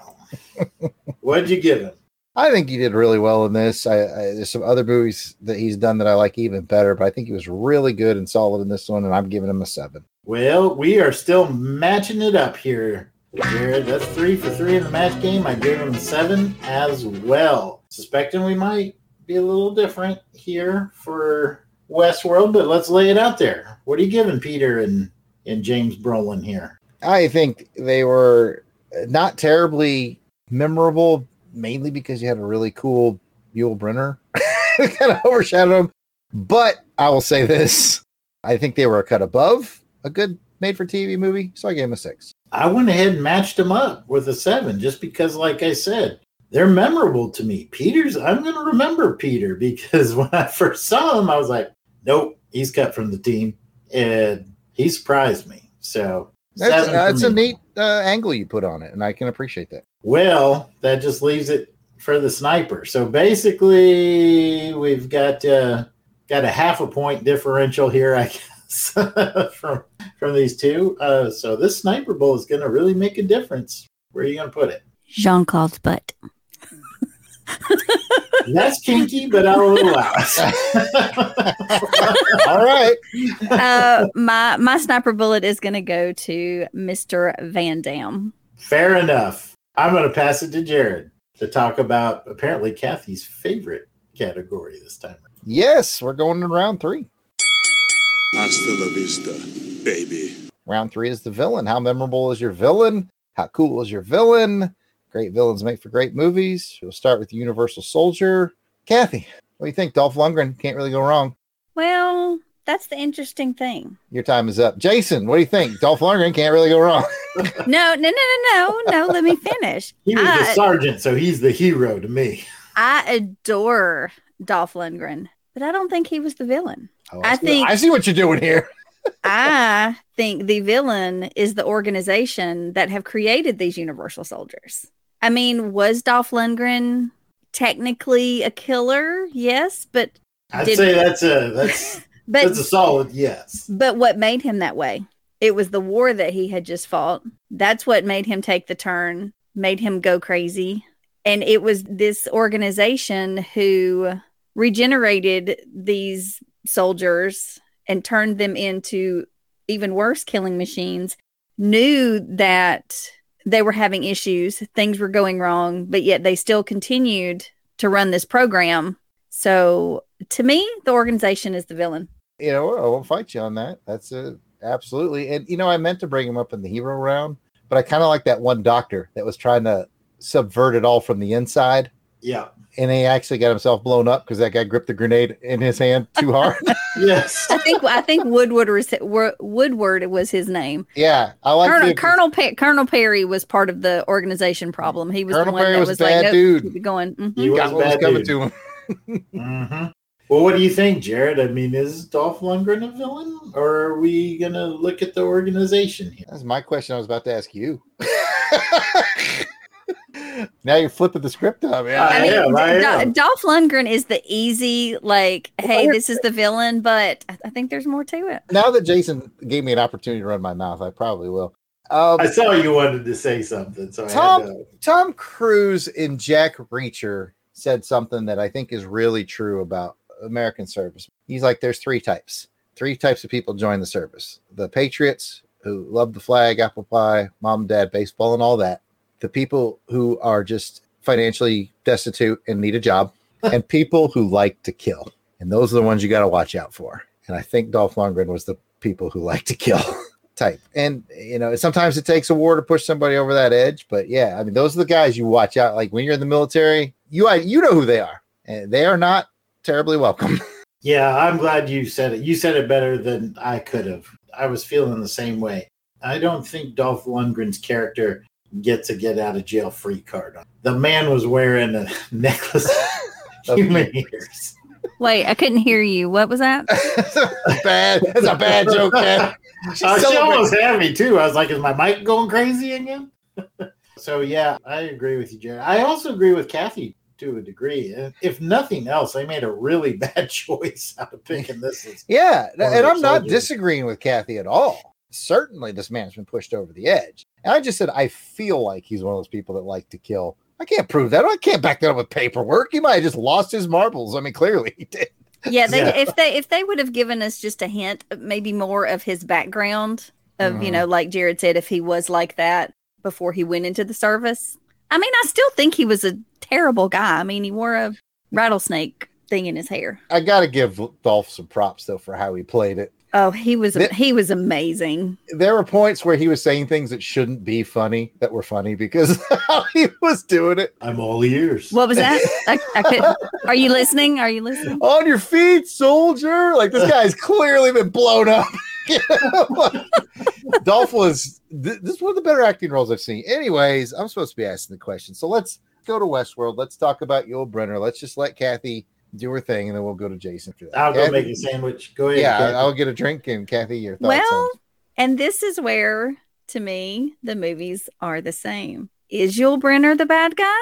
What'd you give him? I think he did really well in this. I, I, there's some other movies that he's done that I like even better, but I think he was really good and solid in this one, and I'm giving him a seven. Well, we are still matching it up here, Jared. That's three for three in the match game. I gave him a seven as well. Suspecting we might be a little different here for Westworld, but let's lay it out there. What are you giving Peter and, and James Brolin here? I think they were not terribly memorable, mainly because you had a really cool Yul Brynner [laughs] kind of overshadowed them. But I will say this I think they were a cut above a good made for TV movie. So I gave them a six. I went ahead and matched them up with a seven just because, like I said, they're memorable to me. Peter's, I'm going to remember Peter [laughs] because when I first saw him, I was like, nope, he's cut from the team. And he surprised me. So That's, seven for that's a neat uh, angle you put on it, and I can appreciate that. Well, that just leaves it for the sniper. So basically, we've got uh, got a half a point differential here, I [laughs] guess, from from these two. Uh, so this sniper bowl is going to really make a difference. Where are you going to put it? Jean Claude's butt. [laughs] That's kinky, but I'll allow it. All right. uh, my my sniper bullet is going to go to Mr. Van Damme. Fair enough. I'm going to pass it to Jared to talk about apparently Kathy's favorite category this time. Yes, we're going to round three. Hasta la vista, baby. Round three is the villain. How memorable is your villain? How cool is your villain? Great villains make for great movies. We'll start with Universal Soldier. Kathy, what do you think? Dolph Lundgren can't really go wrong. Well, that's the interesting thing. Your time is up. Jason, what do you think? Dolph Lundgren can't really go wrong. [laughs] No, no, no, no, no, no. Let me finish. He was the sergeant, so he's the hero to me. I adore Dolph Lundgren. but I don't think he was the villain. Oh, I see- think I see what you're doing here. [laughs] I think the villain is the organization that have created these universal soldiers. I mean, was Dolph Lundgren technically a killer? Yes, but I'd say that's a that's [laughs] but that's a solid yes. but what made him that way? It was the war that he had just fought. That's what made him take the turn, made him go crazy. And it was this organization who regenerated these soldiers and turned them into even worse killing machines, knew that they were having issues, things were going wrong, but yet they still continued to run this program. So to me, the organization is the villain. You know, I won't fight you on that. That's a absolutely. And you know, I meant to bring him up in the hero round, but I kind of like that one doctor that was trying to subvert it all from the inside. Yeah. And he actually got himself blown up because that guy gripped the grenade in his hand too hard. [laughs] [laughs] yes. I think I think Woodward was Woodward was his name. yeah, I like Colonel the- Colonel, Pe- Colonel Perry was part of the organization problem. He was Colonel the one Perry that was a was bad like, dude. nope, keep it going. mhm. He was got a what was bad coming dude. to him. [laughs] Mhm. Well, what do you think, Jared? I mean, is Dolph Lundgren a villain, or are we gonna look at the organization here? That's my question. I was about to ask you. Now you're flipping the script on me. I I mean, am, I Do- am. Dolph Lundgren is the easy, like, hey, this is the villain, but I I think there's more to it. now that Jason gave me an opportunity to run my mouth, I probably will. Um, I saw you wanted to say something, so I Tom to. Tom Cruise in Jack Reacher said something that I think is really true about American service. He's like, there's three types. Three types of people join the service: the patriots who love the flag, apple pie, mom, and dad, baseball, and all that. The people who are just financially destitute and need a job, [laughs] and people who like to kill. And those are the ones you got to watch out for. And I think Dolph Lundgren was the people who like to kill [laughs] type. And you know, sometimes it takes a war to push somebody over that edge. But yeah, I mean, those are the guys you watch out. Like when you're in the military, you you know who they are, and they are not terribly welcome. [laughs] Yeah, I'm glad you said it. You said it better than I could have. I was feeling the same way. I don't think Dolph Lundgren's character gets a get out of jail free card. The man was wearing a [laughs] necklace of [laughs] human ears. Wait, I couldn't hear you. What was that? [laughs] bad. That's a bad joke, man. Uh, she almost had me too. I was like, is my mic going crazy again? so yeah, I agree with you, Jared. I also agree with Kathy to a degree. If nothing else, I made a really bad choice out of picking this. As Yeah, and I'm not disagreeing with Kathy at all. Certainly, this man's been pushed over the edge. And I just said I feel like he's one of those people that like to kill. I can't prove that. I can't back that up with paperwork. He might have just lost his marbles. I mean, clearly he did. Yeah, they, Yeah. if they if they would have given us just a hint, maybe more of his background of you Mhm. know, like Jared said, if he was like that before he went into the service. I mean, I still think he was a terrible guy. I mean, he wore a rattlesnake thing in his hair. I got to give Dolph some props though for how he played it. Oh, he was Th- he was amazing. There were points where he was saying things that shouldn't be funny that were funny because [laughs] he was doing it. I'm all ears. What was that? [laughs] I, I could. Are you listening? Are you listening? On your feet, soldier! Like this guy's clearly been blown up. [laughs] Dolph was th- this is one of the better acting roles I've seen. Anyways, I'm supposed to be asking the question, so let's go to Westworld. Let's talk about Yul Brynner. Let's just let Kathy do her thing, and then we'll go to Jason for that. I'll go make a sandwich. Go ahead. Yeah, Kathy. I'll get a drink, and Kathy, your thoughts. Well, on- and this is where, to me, the movies are the same. Is Yul Brynner the bad guy?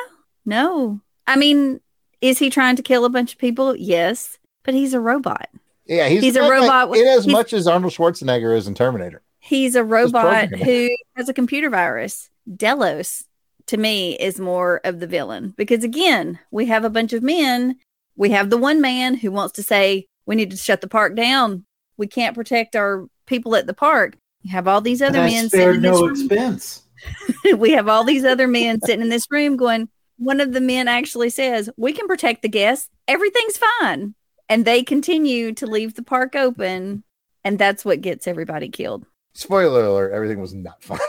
No. I mean, is he trying to kill a bunch of people? Yes, but he's a robot. yeah, he's, he's a not like- robot in as much as Arnold Schwarzenegger is in Terminator. He's a robot programming. who has a computer virus. Delos, to me, is more of the villain because, again, we have a bunch of men. We have the one man who wants to say, we need to shut the park down. We can't protect our people at the park. You have all these other men spared sitting in this no room. expense. [laughs] we have all these other men sitting in this room going, one of the men actually says, We can protect the guests. Everything's fine. And they continue to leave the park open. And that's what gets everybody killed. Spoiler alert: everything was not fine.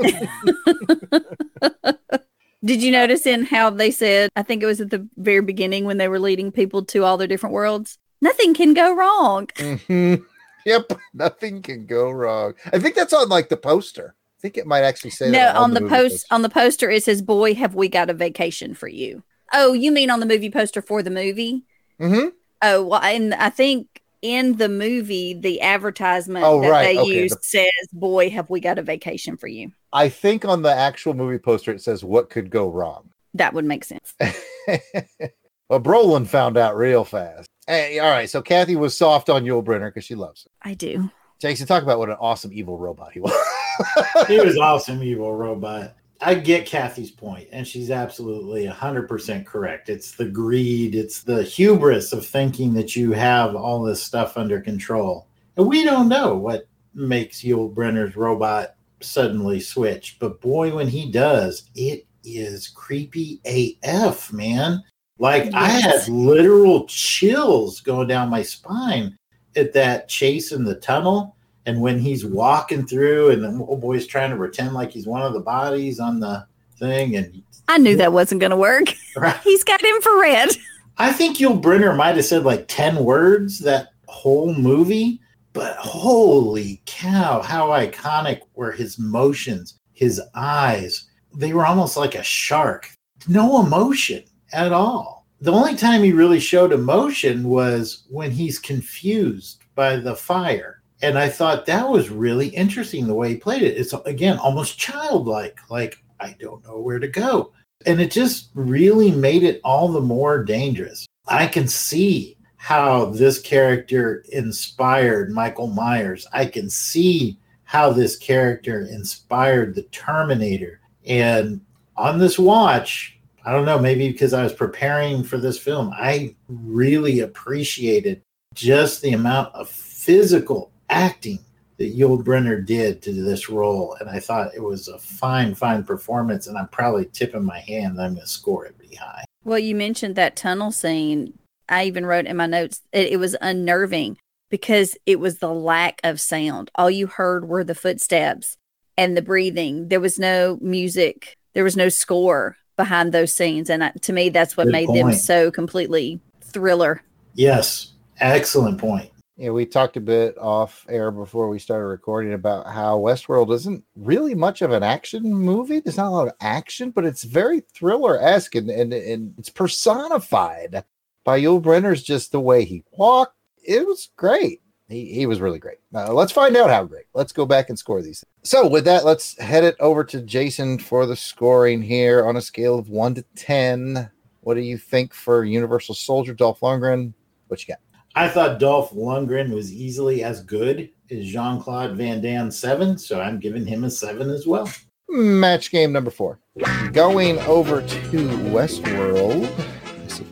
[laughs] [laughs] Did you notice in how they said, I think it was at the very beginning when they were leading people to all their different worlds? Nothing can go wrong. [laughs] Mhm. Yep, [laughs] nothing can go wrong. I think that's on like the poster. I think it might actually say No, that on the movie post on the poster it says, Boy, have we got a vacation for you. Oh, you mean on the movie poster for the movie? Mm-hmm. Oh well, and I think in the movie, the advertisement Oh, that right, they okay, use the- says, "Boy, have we got a vacation for you." I think on the actual movie poster it says what could go wrong. [laughs] That would make sense. well, Brolin found out real fast. Hey, all right, so Kathy was soft on Yul Brynner because she loves him. I do. Jason, talk about what an awesome evil robot he was. [laughs] he was awesome, evil robot. I get Kathy's point, and she's absolutely 100% correct. It's the greed, it's the hubris of thinking that you have all this stuff under control. And we don't know what makes Yul Brynner's robot suddenly switch, but boy, when he does, it is creepy AF, man. Like I had literal chills going down my spine at that chase in the tunnel. And when he's walking through, and the old boy's trying to pretend like he's one of the bodies on the thing, and I knew that wasn't going to work. [laughs] Right? He's got infrared. I think Yul Brynner might have said like 10 words that whole movie, but holy cow, how iconic were his motions, his eyes. They were almost like a shark. No emotion at all. The only time he really showed emotion was when he's confused by the fire. And I thought that was really interesting the way he played it. It's again almost childlike, like, I don't know where to go. And it just really made it all the more dangerous. I can see how this character inspired Michael Myers. I can see how this character inspired the Terminator. And on this watch, I don't know, maybe because I was preparing for this film, I really appreciated just the amount of physical acting that Yul Brynner did to this role. And I thought it was a fine, fine performance. And I'm probably tipping my hand that I'm going to score it pretty high. Well, you mentioned that tunnel scene. I even wrote in my notes it, it was unnerving because it was the lack of sound. All you heard were the footsteps and the breathing. There was no music. There was no score behind those scenes, and I, to me, that's what Good made them so completely thriller. Yes, excellent point. Yeah, we talked a bit off air before we started recording about how Westworld isn't really much of an action movie. There's not a lot of action, but it's very thriller esque and, and, and it's personified by Yul Brynner's just the way he walked. It was great. He, he was really great. Uh, let's find out how great. Let's go back and score these. So, with that, let's head it over to Jason for the scoring here on a scale of one to 10. What do you think for Universal Soldier, Dolph Lundgren? What you got? I thought Dolph Lundgren was easily as good as Jean Claude Van Damme 7, so I'm giving him a 7 as well. Match game number four. Going over to Westworld.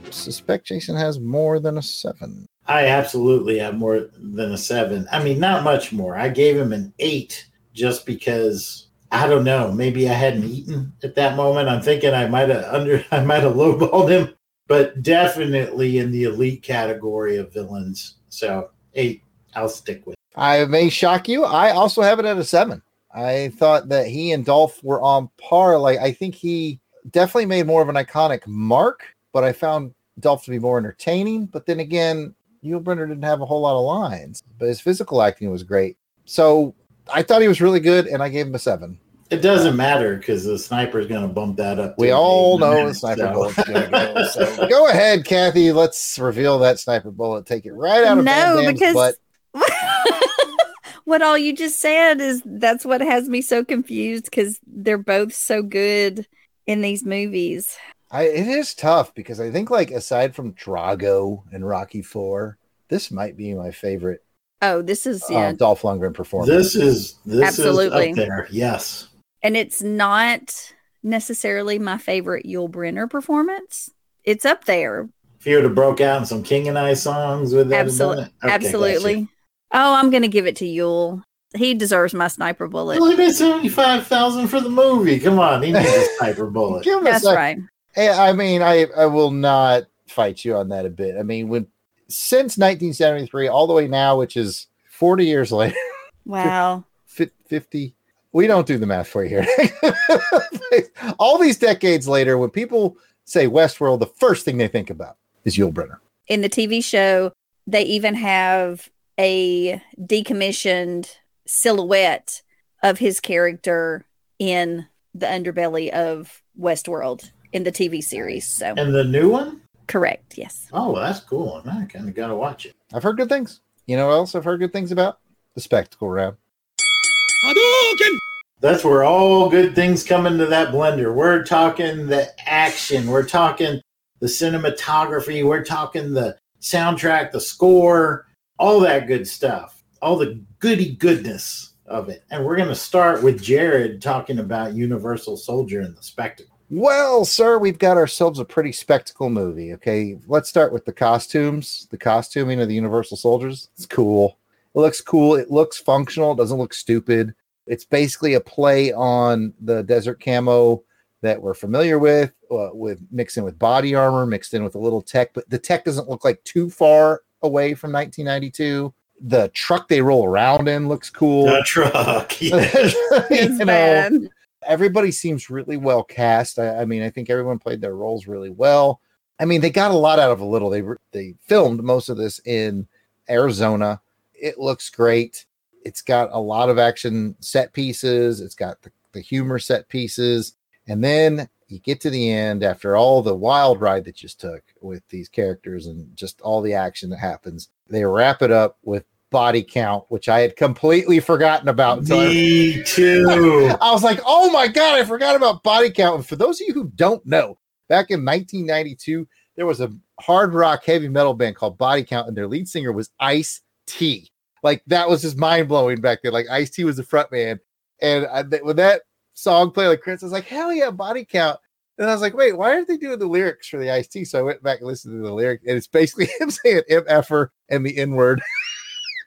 I suspect Jason has more than a seven. I absolutely have more than a 7. I mean, not much more. I gave him an 8 just because I don't know, maybe I hadn't eaten at that moment. I'm thinking I might have under [laughs] I might have lowballed him, but definitely in the elite category of villains. So, 8 I'll stick with. I may shock you. I also have it at a seven. I thought that he and Dolph were on par. Like, I think he definitely made more of an iconic mark, but I found Dolph to be more entertaining. But then again, Yul Brynner didn't have a whole lot of lines, but his physical acting was great. So I thought he was really good, and I gave him a seven. It doesn't matter because the sniper's going to bump that up. We all eight in a know the sniper so. bullet's gonna go. So [laughs] go ahead, Kathy. Let's reveal that sniper bullet. Take it right out of Van No, Damme's because butt. [laughs] what all you just said is that's what has me so confused because they're both so good in these movies. I, it is tough because I think, like, aside from Drago and Rocky Four, this might be my favorite Oh, this is uh, yeah, Dolph Lundgren performance. This is this Absolutely. is up there. Yes. And it's not necessarily my favorite Yul Brynner performance. It's up there, If you would have broke out in some King and I songs with that, absolutely. Okay, absolutely. Oh, I'm gonna give it to Yul. He deserves my sniper gotcha. bullet. He only paid seventy five thousand for the movie. Come on, he needs a sniper bullet. [laughs] Give him a That's right. Hey, I mean, I I will not fight you on that a bit. I mean, when since 1973 all the way now, which is 40 years later, [laughs] Wow. fi- 50. We don't do the math for you here. [laughs] all these decades later, when people say Westworld, the first thing they think about is Yul Brynner. in the TV show, they even have a decommissioned silhouette of his character in the underbelly of Westworld in the TV series. So And the new one, Correct. Yes. Oh, well, that's cool. I kind of got to watch it. I've heard good things. You know what else I've heard good things about? The spectacle round. That's where all good things come into that blender. We're talking the action, we're talking the cinematography, we're talking the soundtrack, the score, all that good stuff, all the goody goodness of it. And we're going to start with Jared talking about Universal Soldier and the spectacle. Well, sir, we've got ourselves a pretty spectacle movie. Okay, let's start with the costumes. The costuming of the Universal Soldiers. It's cool. It looks cool. It looks functional. It doesn't look stupid. It's basically a play on the desert camo that we're familiar with, uh, with mixing with body armor, mixed in with a little tech. But the tech doesn't look like too far away from 1992. The truck they roll around in looks cool. The truck. [laughs] yeah. It's You know, everybody seems really well cast. I, I mean, I think everyone played their roles really well. I mean, they got a lot out of a little. They they filmed most of this in Arizona. It looks great. It's got a lot of action set pieces. It's got the, the humor set pieces, and then you get to the end after all the wild ride that you just took with these characters and just all the action that happens. They wrap it up with body count, which I had completely forgotten about. I- Me too. [laughs] I was like, oh my God, I forgot about body count. And for those of you who don't know, back in 1992, there was a hard rock heavy metal band called Body Count, and their lead singer was Ice T. Like, that was just mind blowing back then. Like, Ice T was the front man. And I, th- when that song played, like Chris, I was like, hell yeah, Body Count. And I was like, wait, why aren't they doing the lyrics for the Ice T? So I went back and listened to the lyric, and it's basically [laughs] him saying MFer and the N word.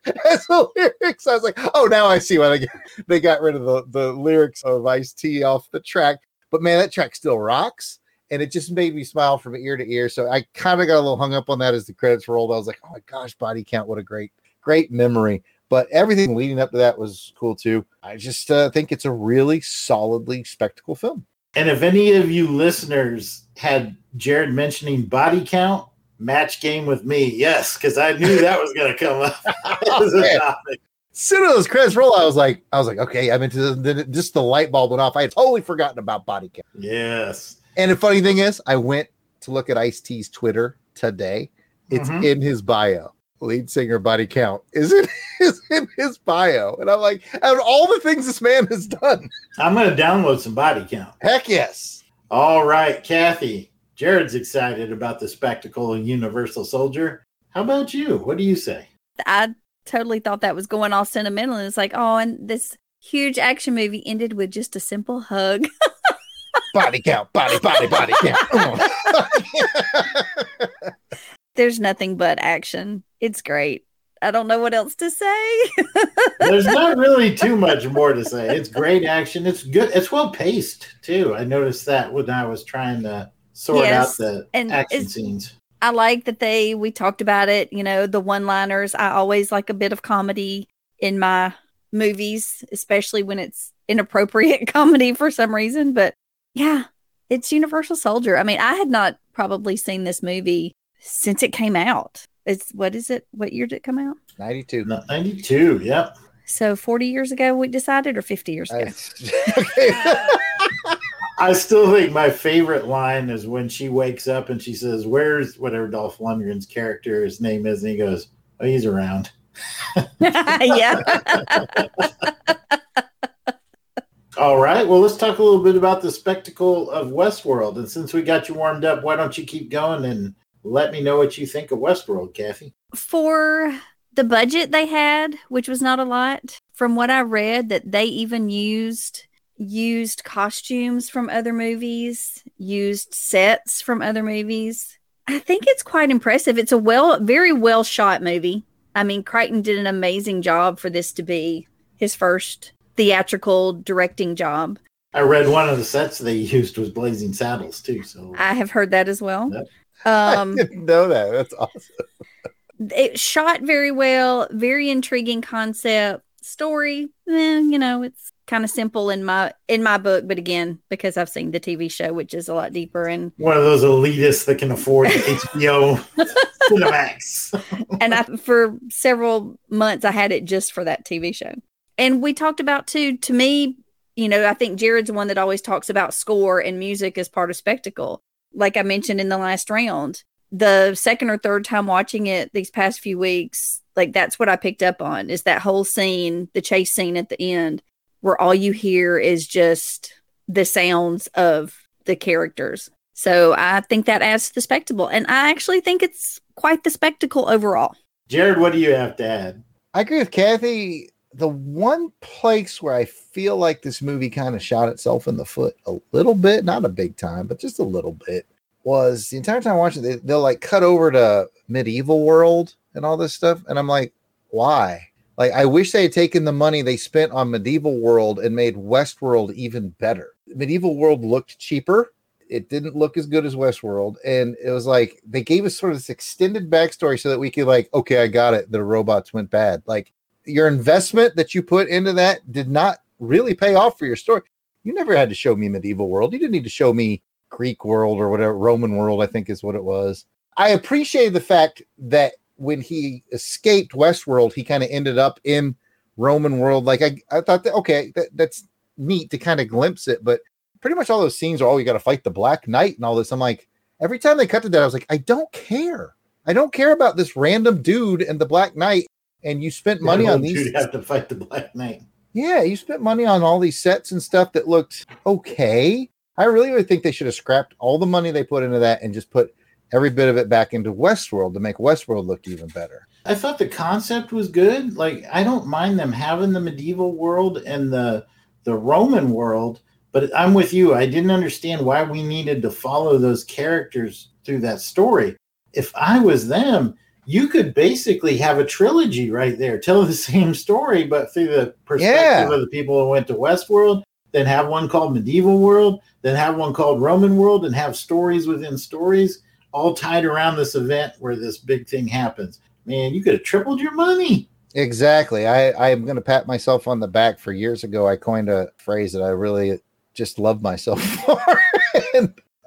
That's [laughs] the lyrics. I was like, oh, now I see why they they got rid of the, the lyrics of Ice T off the track. But man, that track still rocks. And it just made me smile from ear to ear. So I kind of got a little hung up on that as the credits rolled. I was like, oh my gosh, body count. What a great, great memory. But everything leading up to that was cool too. I just uh, think it's a really solidly spectacle film. And if any of you listeners had Jared mentioning body count, match game with me. Yes, because I knew that was going to come up [laughs] as a [laughs] topic. soon as credits roll, I was like, I was like, okay, I'm into just the light bulb went off. I had totally forgotten about body count. Yes. And the funny thing is, I went to look at Ice T's Twitter today. It's Mhm. in his bio. Lead singer body count is in, [laughs] is in his bio. And I'm like, out of all the things this man has done, I'm going to download some body count. heck yes. All right, Kathy. Jared's excited about the spectacle of Universal Soldier. How about you? What do you say? I totally thought that was going all sentimental. And it's like, oh, and this huge action movie ended with just a simple hug. [laughs] Body count, body, body, body count. [laughs] There's nothing but action. It's great. I don't know what else to say. [laughs] There's not really too much more to say. It's great action. It's good. It's well paced too. I noticed that when I was trying to sort Yes, out the and action scenes. I like that they we talked about it, you know, the one-liners. I always like a bit of comedy in my movies, especially when it's inappropriate [laughs] comedy for some reason, but yeah, it's Universal Soldier. I mean, I had not probably seen this movie since it came out. It's what is it? What year did it come out? 92. 92. Yep. So 40 years ago we decided or 50 years ago. [laughs] I still think my favorite line is when she wakes up and she says, Where's whatever Dolph Lundgren's character's name is? And he goes, Oh, he's around. [laughs] yeah. [laughs] All right. Well, let's talk a little bit about the spectacle of Westworld. And since we got you warmed up, why don't you keep going and let me know what you think of Westworld, Kathy? for the budget they had, which was not a lot, from what I read, that they even used used costumes from other movies, used sets from other movies. I think it's quite impressive. It's a well, very well shot movie. I mean, Crichton did an amazing job for this to be his first theatrical directing job. I read one of the sets they [laughs] used was Blazing Saddles, too. So I have heard that as well. Yep. Um, I didn't know that. That's awesome. it shot very well very intriguing concept story eh, you know it's kind of simple in my in my book but again because i've seen the tv show which is a lot deeper and one of those elitists that can afford HBO [laughs] Cinemax. and I, for several months i had it just for that tv show and we talked about too to me you know i think jared's the one that always talks about score and music as part of spectacle like i mentioned in the last round the second or third time watching it these past few weeks, like that's what I picked up on is that whole scene, the chase scene at the end, where all you hear is just the sounds of the characters. So I think that adds to the spectacle. And I actually think it's quite the spectacle overall. Jared, what do you have to add? I agree with Kathy. The one place where I feel like this movie kind of shot itself in the foot a little bit, not a big time, but just a little bit, was the entire time watching they, they'll like cut over to medieval world and all this stuff. And I'm like, why? Like, I wish they had taken the money they spent on medieval world and made Westworld even better. Medieval world looked cheaper. It didn't look as good as Westworld. And it was like they gave us sort of this extended backstory so that we could, like, okay, I got it. The robots went bad. Like, your investment that you put into that did not really pay off for your story. You never had to show me medieval world. You didn't need to show me Greek world or whatever, Roman world, I think is what it was. I appreciate the fact that when he escaped Westworld, he kind of ended up in Roman world. Like I, I thought that okay, that, that's neat to kind of glimpse it, but pretty much all those scenes are oh, you got to fight the Black Knight and all this. I'm like, every time they cut to that, I was like, I don't care. I don't care about this random dude and the Black Knight. And you spent money Yeah, on these. have to fight the Black Knight. Yeah, you spent money on all these sets and stuff that looked okay. I really would think they should have scrapped all the money they put into that and just put every bit of it back into Westworld to make Westworld look even better. I thought the concept was good. Like I don't mind them having the medieval world and the the Roman world, but I'm with you. I didn't understand why we needed to follow those characters through that story. If I was them, you could basically have a trilogy right there, tell the [laughs] same story, but through the perspective Yeah. of the people who went to Westworld. Then have one called Medieval World, then have one called Roman World, and have stories within stories, all tied around this event where this big thing happens. Man, you could have tripled your money. Exactly. I, I'm going to pat myself on the back for years ago. I coined a phrase that I really just love myself [laughs] for.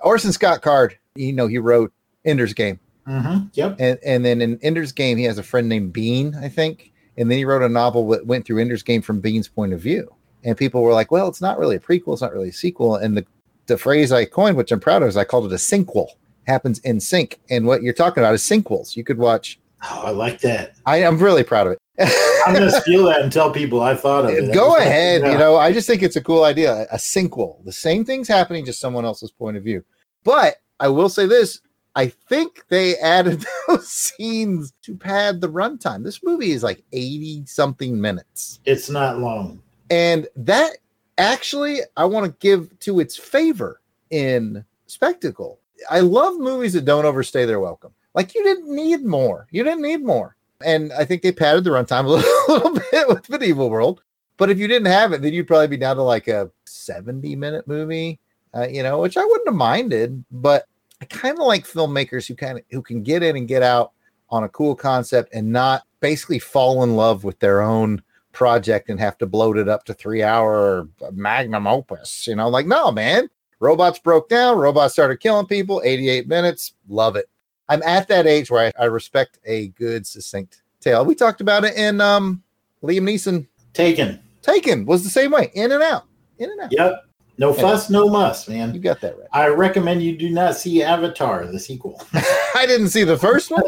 Orson Scott Card, you know, he wrote Ender's Game. Mm-hmm. Yep. And, and then in Ender's Game, he has a friend named Bean, I think. And then he wrote a novel that went through Ender's Game from Bean's point of view. And people were like, well, it's not really a prequel. It's not really a sequel. And the, the phrase I coined, which I'm proud of, is I called it a syncquel. Happens in sync. And what you're talking about is syncquels. You could watch. Oh, I like that. I, I'm really proud of it. [laughs] I'm going to steal that and tell people I thought of it. Go ahead. yeah. You know, I just think it's a cool idea. A, syncquel. The same thing's happening, just someone else's point of view. But I will say this. I think they [laughs] added those scenes to pad the runtime. This movie is like 80 something minutes. It's not long. And that actually, I want to give to its favor in spectacle. I love movies that don't overstay their welcome. Like you didn't need more. You didn't need more. And I think they padded the runtime a little, [laughs] little bit with Medieval World. But if you didn't have it, then you'd probably be down to like a 70 minute movie, uh, you know, which I wouldn't have minded. But I kind of like filmmakers who kind of who can get in and get out on a cool concept and not basically fall in love with their own project and have to bloat it up to three hour magnum opus. You know, like, no, man, robots broke down, robots started killing people, 88 minutes, love it. I'm at that age where I, I respect a good, succinct tale. We talked about it in um Liam Neeson. Taken. Taken was the same way, in and out, in and out. Yep. No fuss, no muss, man. You got that right. I recommend you do not see Avatar, the sequel, [laughs] I didn't see the first one.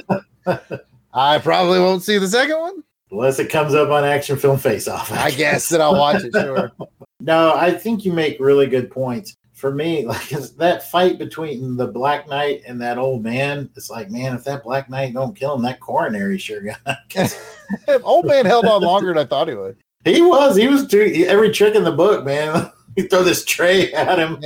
[laughs] I probably won't see the second one. unless it comes up on Action Film Face Off. I guess that I'll watch it, sure. [laughs] No, I think you make really good points. For me, like it's that fight between the Black Knight and that old man, it's like, man, if that Black Knight don't kill him, that coronary sure got. Old man held on longer than I thought he would. he was, he was doing every trick in the book, man. You [laughs] throw this tray at him,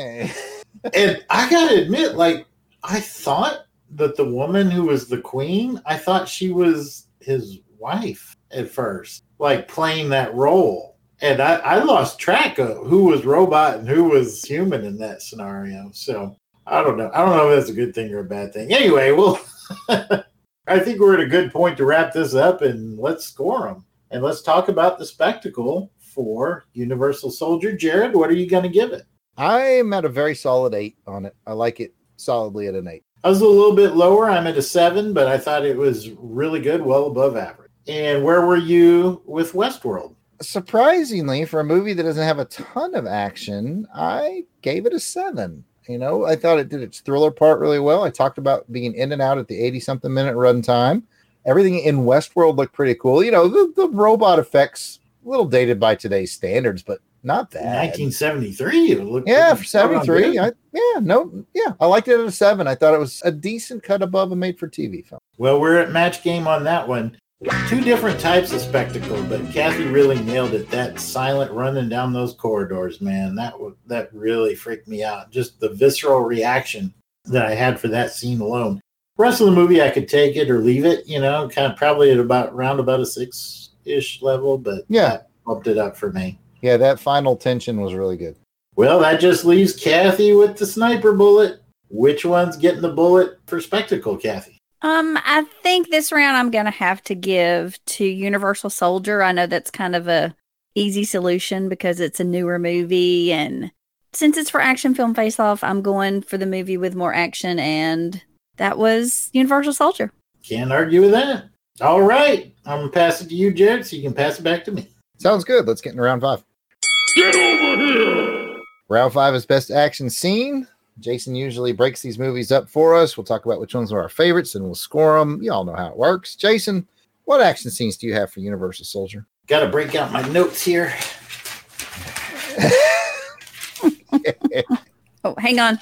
and I gotta admit, like, I thought that the woman who was the queen, I thought she was his wife at first, like playing that role. And I, I lost track of who was robot and who was human in that scenario. So I don't know. I don't know if that's a good thing or a bad thing. Anyway, well, [laughs] I think we're at a good point to wrap this up and let's score them. And let's talk about the spectacle for Universal Soldier. Jared, what are you going to give it? I'm at a very solid eight on it. I like it solidly at an eight. I was a little bit lower. I'm at a seven, but I thought it was really good, well above average. And where were you with Westworld? Surprisingly, for a movie that doesn't have a ton of action, I gave it a seven. You know, I thought it did its thriller part really well. I talked about being in and out at the 80 something minute run time. Everything in Westworld looked pretty cool. You know, the, the robot effects, a little dated by today's standards, but not that. 1973, it looked Yeah, for 73. I, yeah, no, yeah. I liked it at a seven. I thought it was a decent cut above a made for TV film. Well, we're at match game on that one. Two different types of spectacle, but Kathy really nailed it. That silent running down those corridors, man, that that really freaked me out. Just the visceral reaction that I had for that scene alone. Rest of the movie, I could take it or leave it. You know, kind of probably at about round about a six ish level, but Yeah. that bumped it up for me. Yeah, that final tension was really good. Well, that just leaves Kathy with the sniper bullet. Which one's getting the bullet for spectacle, Kathy? Um, I think this round I'm gonna have to give to Universal Soldier. I know that's kind of a easy solution because it's a newer movie, and since it's for action film face off, I'm going for the movie with more action, and that was Universal Soldier. Can't argue with that. All right. I'm going to pass it to you, Jared, so you can pass it back to me. Sounds good. Let's get into round five. Get over here! Round five is best action scene. Jason usually breaks these movies up for us. We'll talk about which ones are our favorites and we'll score them. You all know how it works. Jason, what action scenes do you have for Universal Soldier? Got to break out my notes here. [laughs] Oh, hang on. [laughs]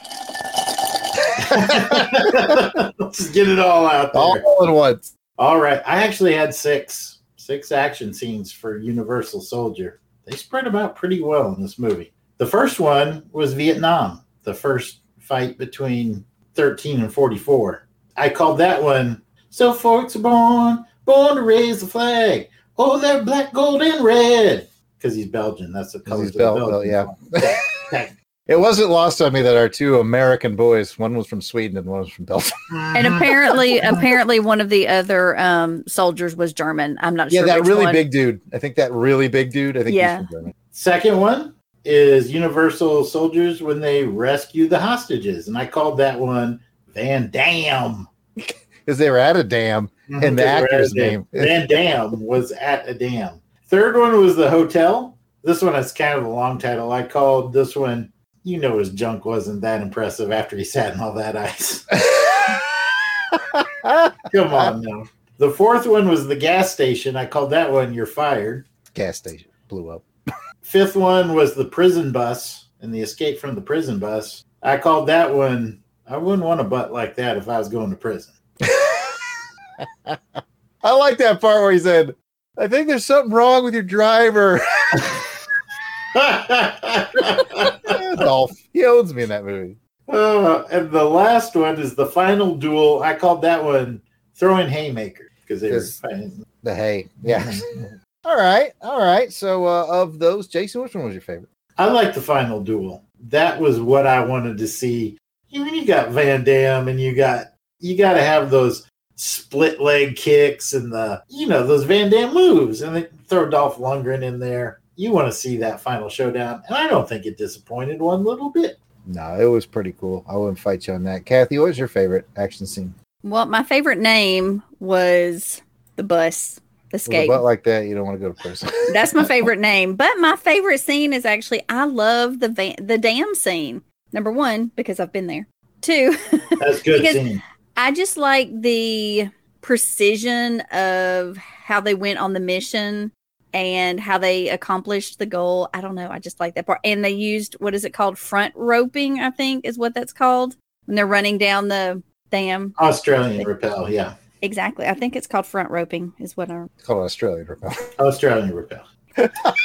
Let's get it all out there. All at once. All right. I actually had six six action scenes for Universal Soldier. They spread them out pretty well in this movie. The first one was Vietnam, the first fight between 13 and 44. I called that one So Folks Are Born, Born to Raise the Flag. Oh, they're black, gold, and red. Because he's Belgian. That's the colors He's of Bel- the Bel- Belgian yeah. flag. [laughs] It wasn't lost on me that our two American boys, one was from Sweden and one was from Belgium. And apparently, [laughs] apparently, one of the other um, soldiers was German. I'm not yeah, sure. Yeah, that which really one. big dude. I think that really big dude. I think Yeah. he's from Germany. Second one is Universal Soldiers when they rescue the hostages. And I called that one Van Dam. Because [laughs] they were at a dam and the Because we're at actor's a name. Van Damme was at a dam. Third one was the hotel. This one is kind of a long title. I called this one, you know, his junk wasn't that impressive after he sat in all that ice. [laughs] Come on now. The fourth one was the gas station. I called that one You're Fired. Gas station blew up. Fifth one was the prison bus and the escape from the prison bus. I called that one, I wouldn't want a butt like that if I was going to prison. [laughs] I like that part where he said, I think there's something wrong with your driver. [laughs] Dolph, he owns me in that movie. Uh, and the last one is the final duel. I called that one throwing haymaker because they were Yes. fighting. The hay. Yeah. [laughs] all right. All right. So uh, of those, Jason, which one was your favorite? I like the final duel. That was what I wanted to see. You mean you got Van Damme and you got you got to have those split leg kicks and the you know those Van Damme moves and they throw Dolph Lundgren in there. You want to see that final showdown, and I don't think it disappointed one little bit. No, it was pretty cool. I wouldn't fight you on that. Kathy, what was your favorite action scene? Well, my favorite name was the bus With a escape. butt like that, you don't want to go to prison. [laughs] That's my favorite [laughs] name. But my favorite scene is actually I love the van, the dam scene. Number one because I've been there. Two, [laughs] That's good Because- scene. I just like the precision of how they went on the mission and how they accomplished the goal. I don't know. I just like that part. And they used what is it called? Front roping, I think is what that's called when they're running down the dam. Australian rappel, yeah, Exactly. I think it's called front roping, is what I. It's called Australian Rappel. [laughs] Australian rappel. [laughs]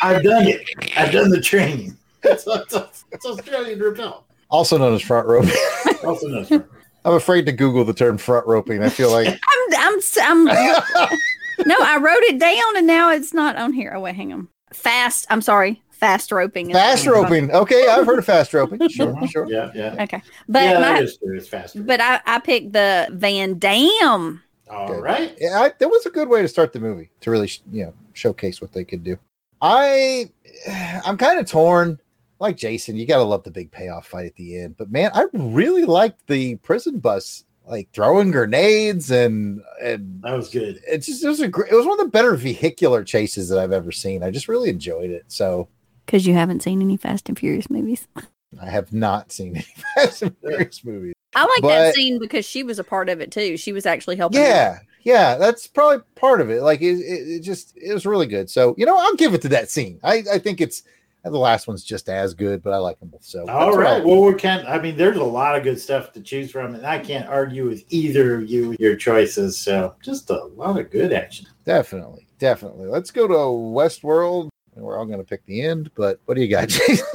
I've done it. I've done the training. It's, it's, it's Australian rappel. Also known as front roping. [laughs] Also known as front. I'm afraid to Google the term front roping. I feel like I'm. I'm. I'm no, I wrote it down and now it's not on here. Oh wait, hang on. Fast. I'm sorry. Fast roping. fast what it's called. roping. Okay, I've heard of fast roping. [laughs] Sure, sure. Yeah, yeah. Okay, but yeah, my, that is true. It's fast. but I I picked the Van Dam. All right. Yeah, I, that was a good way to start the movie to really, sh- you know, showcase what they could do. I, [sighs] I'm kind of torn. Like Jason, you gotta love the big payoff fight at the end. But man, I really liked the prison bus, like throwing grenades and and That was good. it's just it was a gr- it was one of the better vehicular chases that I've ever seen. I just really enjoyed it. So Because you haven't seen any Fast and Furious movies. [laughs] I have not seen any [laughs] Fast and Furious movies. I like But- that scene because she was a part of it too. She was actually helping. out. Yeah, yeah, that's probably part of it. Like it, it, it just it was really good. So you know, I'll give it to that scene. I, I think it's the last one's just as good, but I like them both. So All that's what I- right. Well, we can't. I mean, there's a lot of good stuff to choose from, and I can't argue with either of you your choices. So, just a lot of good action. definitely, definitely. Let's go to Westworld. And we're all going to pick the end, but what do you got, [laughs] Jason?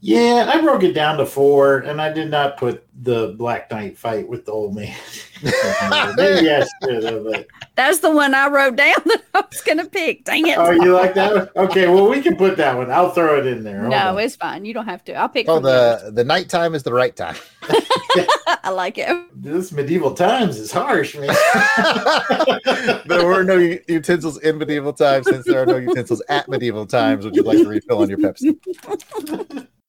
Yeah, I broke it down to four, and I did not put the Black Knight fight with the old man. [laughs] [laughs] Maybe I should have, but That's the one I wrote down [laughs] that I was gonna pick. Dang it! oh, you like that? one? Okay, well, we can put that one. I'll throw it in there. Hold no, on. it's fine. You don't have to. I'll pick. oh, from yours. the the nighttime is the right time. I like it. this medieval times is harsh, man. there were no utensils in medieval times since there are no utensils at medieval times. Would you like to refill on your Pepsi?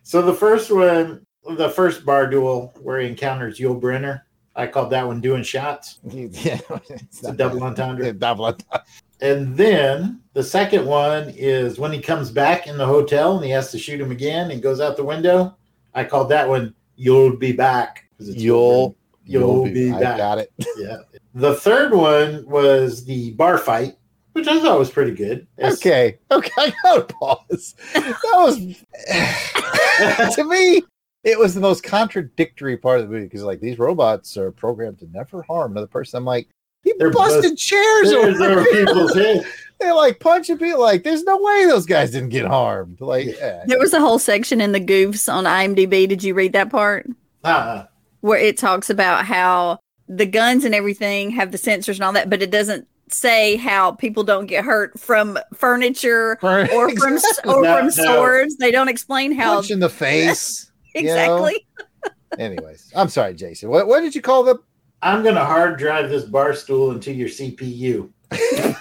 So the first one, the first bar duel where he encounters Yul Brynner, I called that one doing shots. [laughs] yeah, It's a double entendre. double entendre. And then the second one is when he comes back in the hotel and he has to shoot him again and goes out the window. I called that one "You'll Be Back." it's You'll You'll be I back. got it. [laughs] yeah. The third one was the bar fight, which I thought was pretty good. It's- Okay, okay, I gotta pause. That was [sighs] to me. It was the most contradictory part of the movie because, like, these robots are programmed to never harm another person. I'm like, he They're busted bust- chairs There's over over people's [laughs] heads. They're like punching people. Like, there's no way those guys didn't get harmed. Like, yeah. There was a whole section in the goofs on IMDb. Did you read that part Uh-uh. where it talks about how the guns and everything have the sensors and all that, but it doesn't say how people don't get hurt from furniture For- or from [laughs] Exactly. or No, from no. swords. They don't explain how punch in the face. You know? exactly. [laughs] Anyways, I'm sorry, Jason. What what did you call the? I'm gonna hard drive this bar stool into your CPU. [laughs]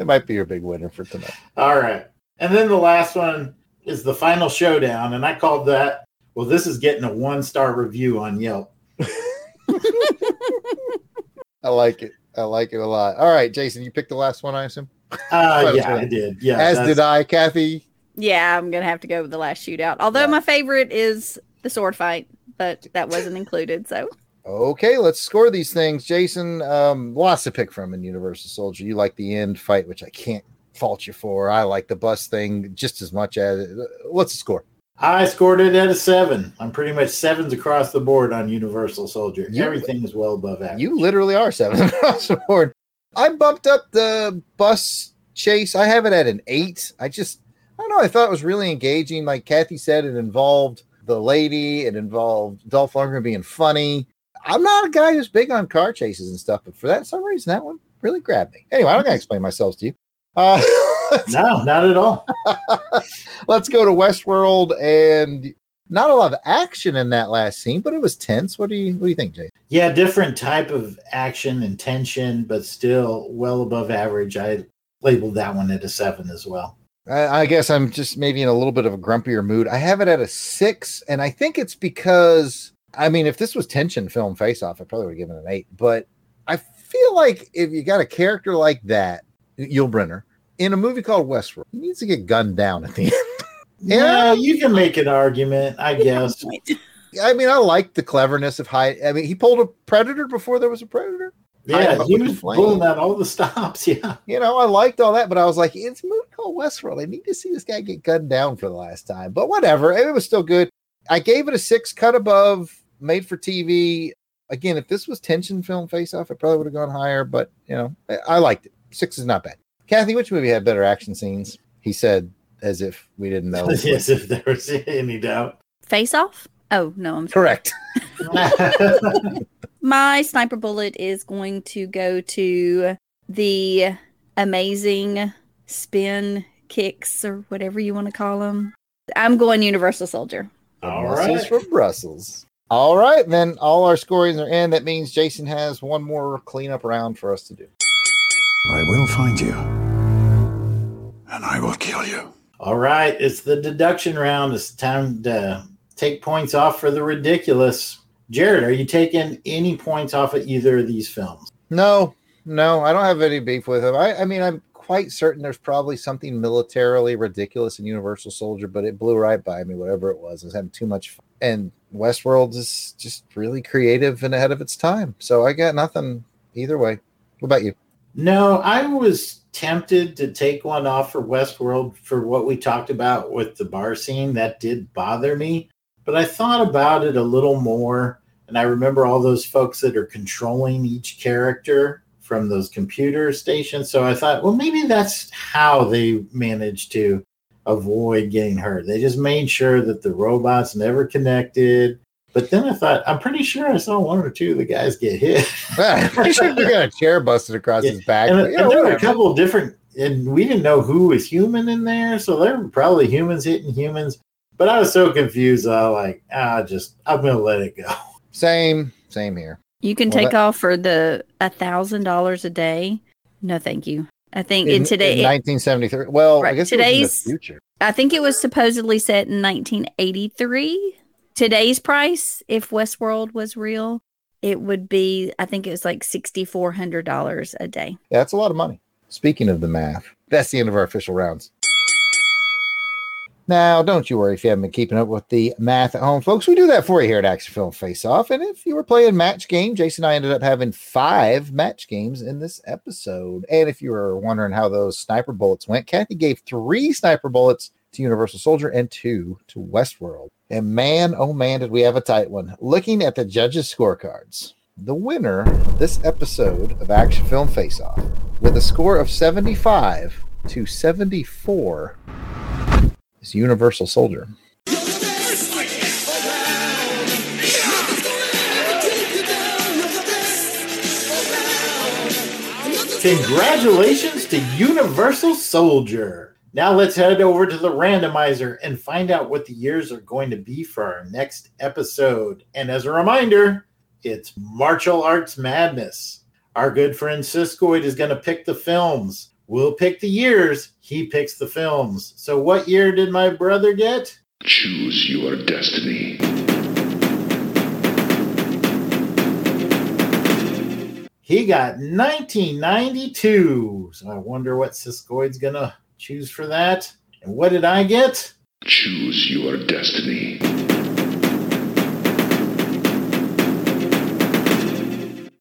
That might be your big winner for tonight. All right. And then the last one is the final showdown. And I called that, well, this is getting a one star review on Yelp. [laughs] I like it. I like it a lot. All right, Jason, you picked the last one, I assume. Uh, yeah, I did. Yeah. As did I, Kathy. Yeah, I'm gonna have to go with the last shootout. Although my favorite is the sword fight, but that wasn't included. So Okay, let's score these things. Jason, um, lots to pick from in Universal Soldier. You like the end fight, which I can't fault you for. I like the bus thing just as much as. What's the score? I scored it at a seven. I'm pretty much sevens across the board on Universal Soldier. You- Everything is well above average. You literally are seven [laughs] across the board. I bumped up the bus chase. I have it at an eight. I just, I don't know. I thought it was really engaging. Like Kathy said, it involved the lady. It involved Dolph Lundgren being funny. I'm not a guy who's big on car chases and stuff, but for that some reason, that one really grabbed me. Anyway, I don't gotta explain myself to you. Uh, [laughs] no, not at all. [laughs] let's go to Westworld and not a lot of action in that last scene, but it was tense. What do you what do you think, Jay? Yeah, different type of action and tension, but still well above average. I labeled that one at a seven as well. I, I guess I'm just maybe in a little bit of a grumpier mood. I have it at a six, and I think it's because I mean, if this was tension film face off, I probably would have given it an eight. But I feel like if you got a character like that, Yul Brynner, in a movie called Westworld, he needs to get gunned down at the end. [laughs] Yeah, you can make an argument, I guess. I mean, I like the cleverness of high. I mean, he pulled a predator before there was a predator. Yeah, I- he was the pulling out all the [laughs] stops. Yeah. You know, I liked all that, but I was like, it's a movie called Westworld. I need to see this guy get gunned down for the last time. But whatever, it was still good. I gave it a six, cut above, made for TV. Again, if this was tension film face off, it probably would have gone higher, but you know, I, I liked it. Six is not bad. Kathy, which movie had better action scenes? He said, as if we didn't know. [laughs] yes, if there was any doubt. face off. Oh no, I'm Correct. [laughs] My sniper bullet is going to go to the amazing spin kicks or whatever you want to call them. I'm going Universal Soldier. All Brussels right. from Brussels. All right, then all our scorings are in. That means Jason has one more cleanup round for us to do. I will find you. And I will kill you. All right, it's the deduction round. It's time to take points off for the ridiculous. Jared, are you taking any points off of either of these films? No, no, I don't have any beef with him. I, I mean, I'm quite certain there's probably something militarily ridiculous in Universal Soldier, but it blew right by me, whatever it was. I was having too much fun. And Westworld is just really creative and ahead of its time. So I got nothing either way. What about you? No, I was tempted to take one off for Westworld for what we talked about with the bar scene. That did bother me, but I thought about it a little more. And I remember all those folks that are controlling each character from those computer stations. So I thought, well, maybe that's how they managed to avoid getting hurt. They just made sure that the robots never connected. But then I thought, I'm pretty sure I saw one or two of the guys get hit. [laughs] Pretty sure they got a chair busted across his back. And, but, and yeah, there were a couple of different, and we didn't know who was human in there. So there were probably humans hitting humans. But I was so confused. I was like, ah, just, I'm going to let it go. Same, same here. You can Well, take that- off for the a thousand dollars a day. No, thank you. I think In, in, today, in 1973. Well, I guess today's- it was in the future. I think it was supposedly set in 1983. Today's price, if Westworld was real, it would be. I think it was like sixty four hundred dollars a day. Yeah, that's a lot of money. Speaking of the math, that's the end of our official rounds. Now, don't you worry if you haven't been keeping up with the math at home, folks. We do that for you here at Action Film Face Off. And if you were playing match game, Jason and I ended up having five match games in this episode. And if you were wondering how those sniper bullets went, Kathy gave three sniper bullets to Universal Soldier and two to Westworld. And man, oh man, did we have a tight one. Looking at the judges' scorecards, the winner of this episode of Action Film Face Off with a score of 75 to 74 is Universal Soldier. Congratulations to Universal Soldier. Now let's head over to the randomizer and find out what the years are going to be for our next episode. And as a reminder, it's Martial Arts Madness. Our good friend Siskoid is going to pick the films. We'll pick the years. He picks the films. So, what year did my brother get? Choose your destiny. He got 1992. So, I wonder what Siskoid's going to choose for that. And what did I get? Choose your destiny.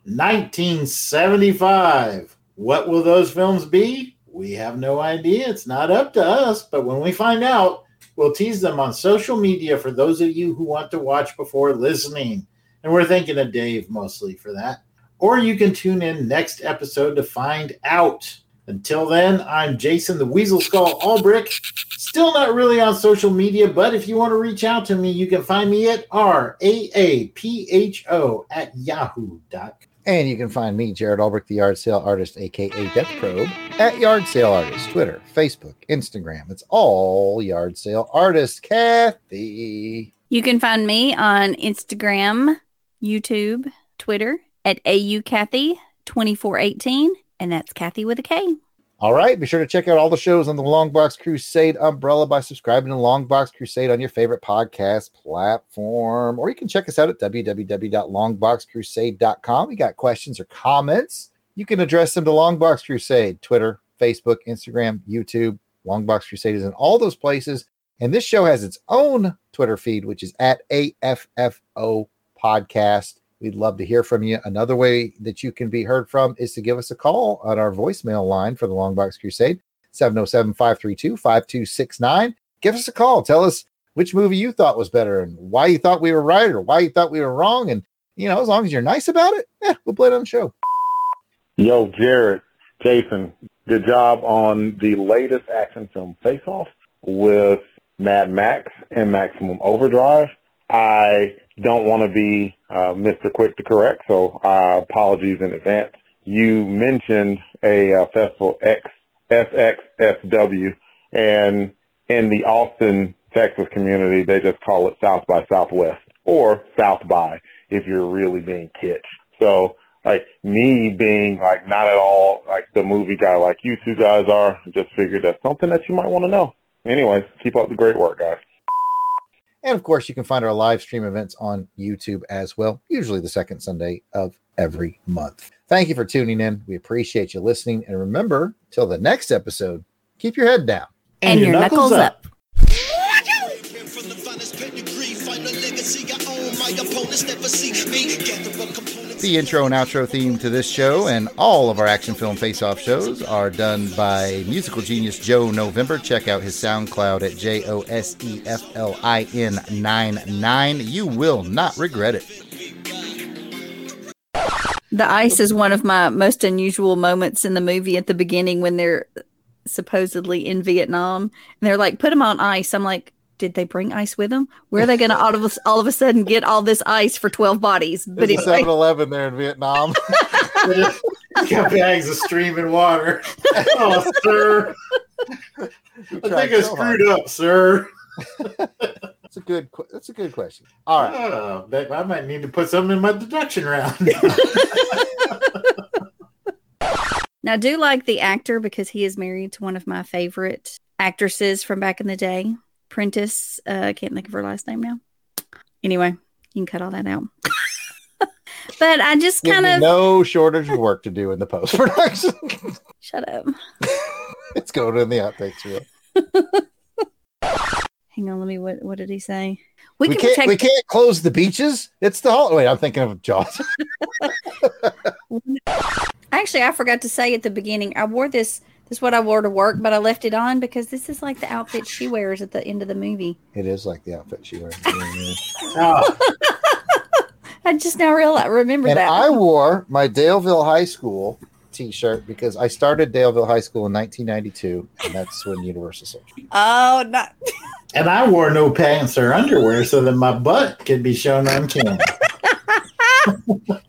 1975. What will those films be? We have no idea. It's not up to us. But when we find out, we'll tease them on social media for those of you who want to watch before listening. And we're thinking of Dave mostly for that. Or you can tune in next episode to find out. Until then, I'm Jason the Weasel Skull Albrecht. Still not really on social media, but if you want to reach out to me, you can find me at R A A P H O at yahoo.com. And you can find me, Jared Albrecht, the yard sale artist, aka Death Probe, at Yard Sale Artist, Twitter, Facebook, Instagram. It's all Yard Sale Artist. Kathy. You can find me on Instagram, YouTube, Twitter at AU Kathy 2418, and that's Kathy with a K. All right. Be sure to check out all the shows on the Longbox Crusade umbrella by subscribing to Longbox Crusade on your favorite podcast platform. Or you can check us out at www.longboxcrusade.com. You got questions or comments, you can address them to Longbox Crusade, Twitter, Facebook, Instagram, YouTube. Longbox Crusade is in all those places. And this show has its own Twitter feed, which is at AFFO Podcast. We'd love to hear from you. Another way that you can be heard from is to give us a call on our voicemail line for the Longbox Crusade, 707 532 5269. Give us a call. Tell us which movie you thought was better and why you thought we were right or why you thought we were wrong. And, you know, as long as you're nice about it, yeah, we'll play it on the show. Yo, Jared, Jason, good job on the latest action film Face Off with Mad Max and Maximum Overdrive. I don't want to be uh, Mr. Quick to correct, so uh, apologies in advance. You mentioned a uh, festival X SXSW, and in the Austin, Texas community, they just call it South by Southwest or South by if you're really being kitsch. So like me being like not at all like the movie guy like you two guys are, just figured that's something that you might want to know. Anyways, keep up the great work, guys. And of course, you can find our live stream events on YouTube as well, usually the second Sunday of every month. Thank you for tuning in. We appreciate you listening. And remember, till the next episode, keep your head down And, your, knuckles, up. The intro and outro theme to this show and all of our action film face off shows are done by musical genius Joe November. Check out his SoundCloud at J O S E F L I N 9 9. You will not regret it. The ice is one of my most unusual moments in the movie at the beginning when they're supposedly in Vietnam and they're like, put them on ice. I'm like, did they bring ice with them? Where are they going to all of a, all of a sudden get all this ice for 12 bodies? But There's a anyway, 7 Eleven there in Vietnam. [laughs] [laughs] Got bags of streaming water. [laughs] Oh, sir. I think I screwed up, sir. That's a good. That's a good question. All right. Oh, that- I might need to put something in my deduction round. now I do like the actor because he is married to one of my favorite actresses from back in the day, Prentice. Uh, I can't think of her last name now. Anyway, you can cut all that out. [laughs] but I just kind of no shortage of work to do in the post production. [laughs] shut up. [laughs] it's going in the outtakes reel. Hang on, let me. What what did he say? We, We, can can't. protect. We can't close the beaches. It's the whole. Wait, I'm thinking of Jaws. Actually, I forgot to say at the beginning. I wore this. This is what I wore to work, but I left it on because this is like the outfit she wears at the end of the movie. it is like the outfit she wears. [laughs] Oh, I just now realize remember and that. I wore my Daleville High School T-shirt because I started Daleville High School in 1992, and that's when Universal sold. oh, not. [laughs] and I wore no pants or underwear so that my butt could be shown on camera. [laughs]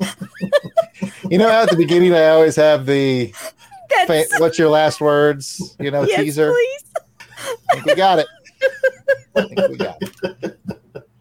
You know, at the beginning, I always have the fa- "What's your last words?" You know, yes, teaser. please. I think we got it. I think we got it.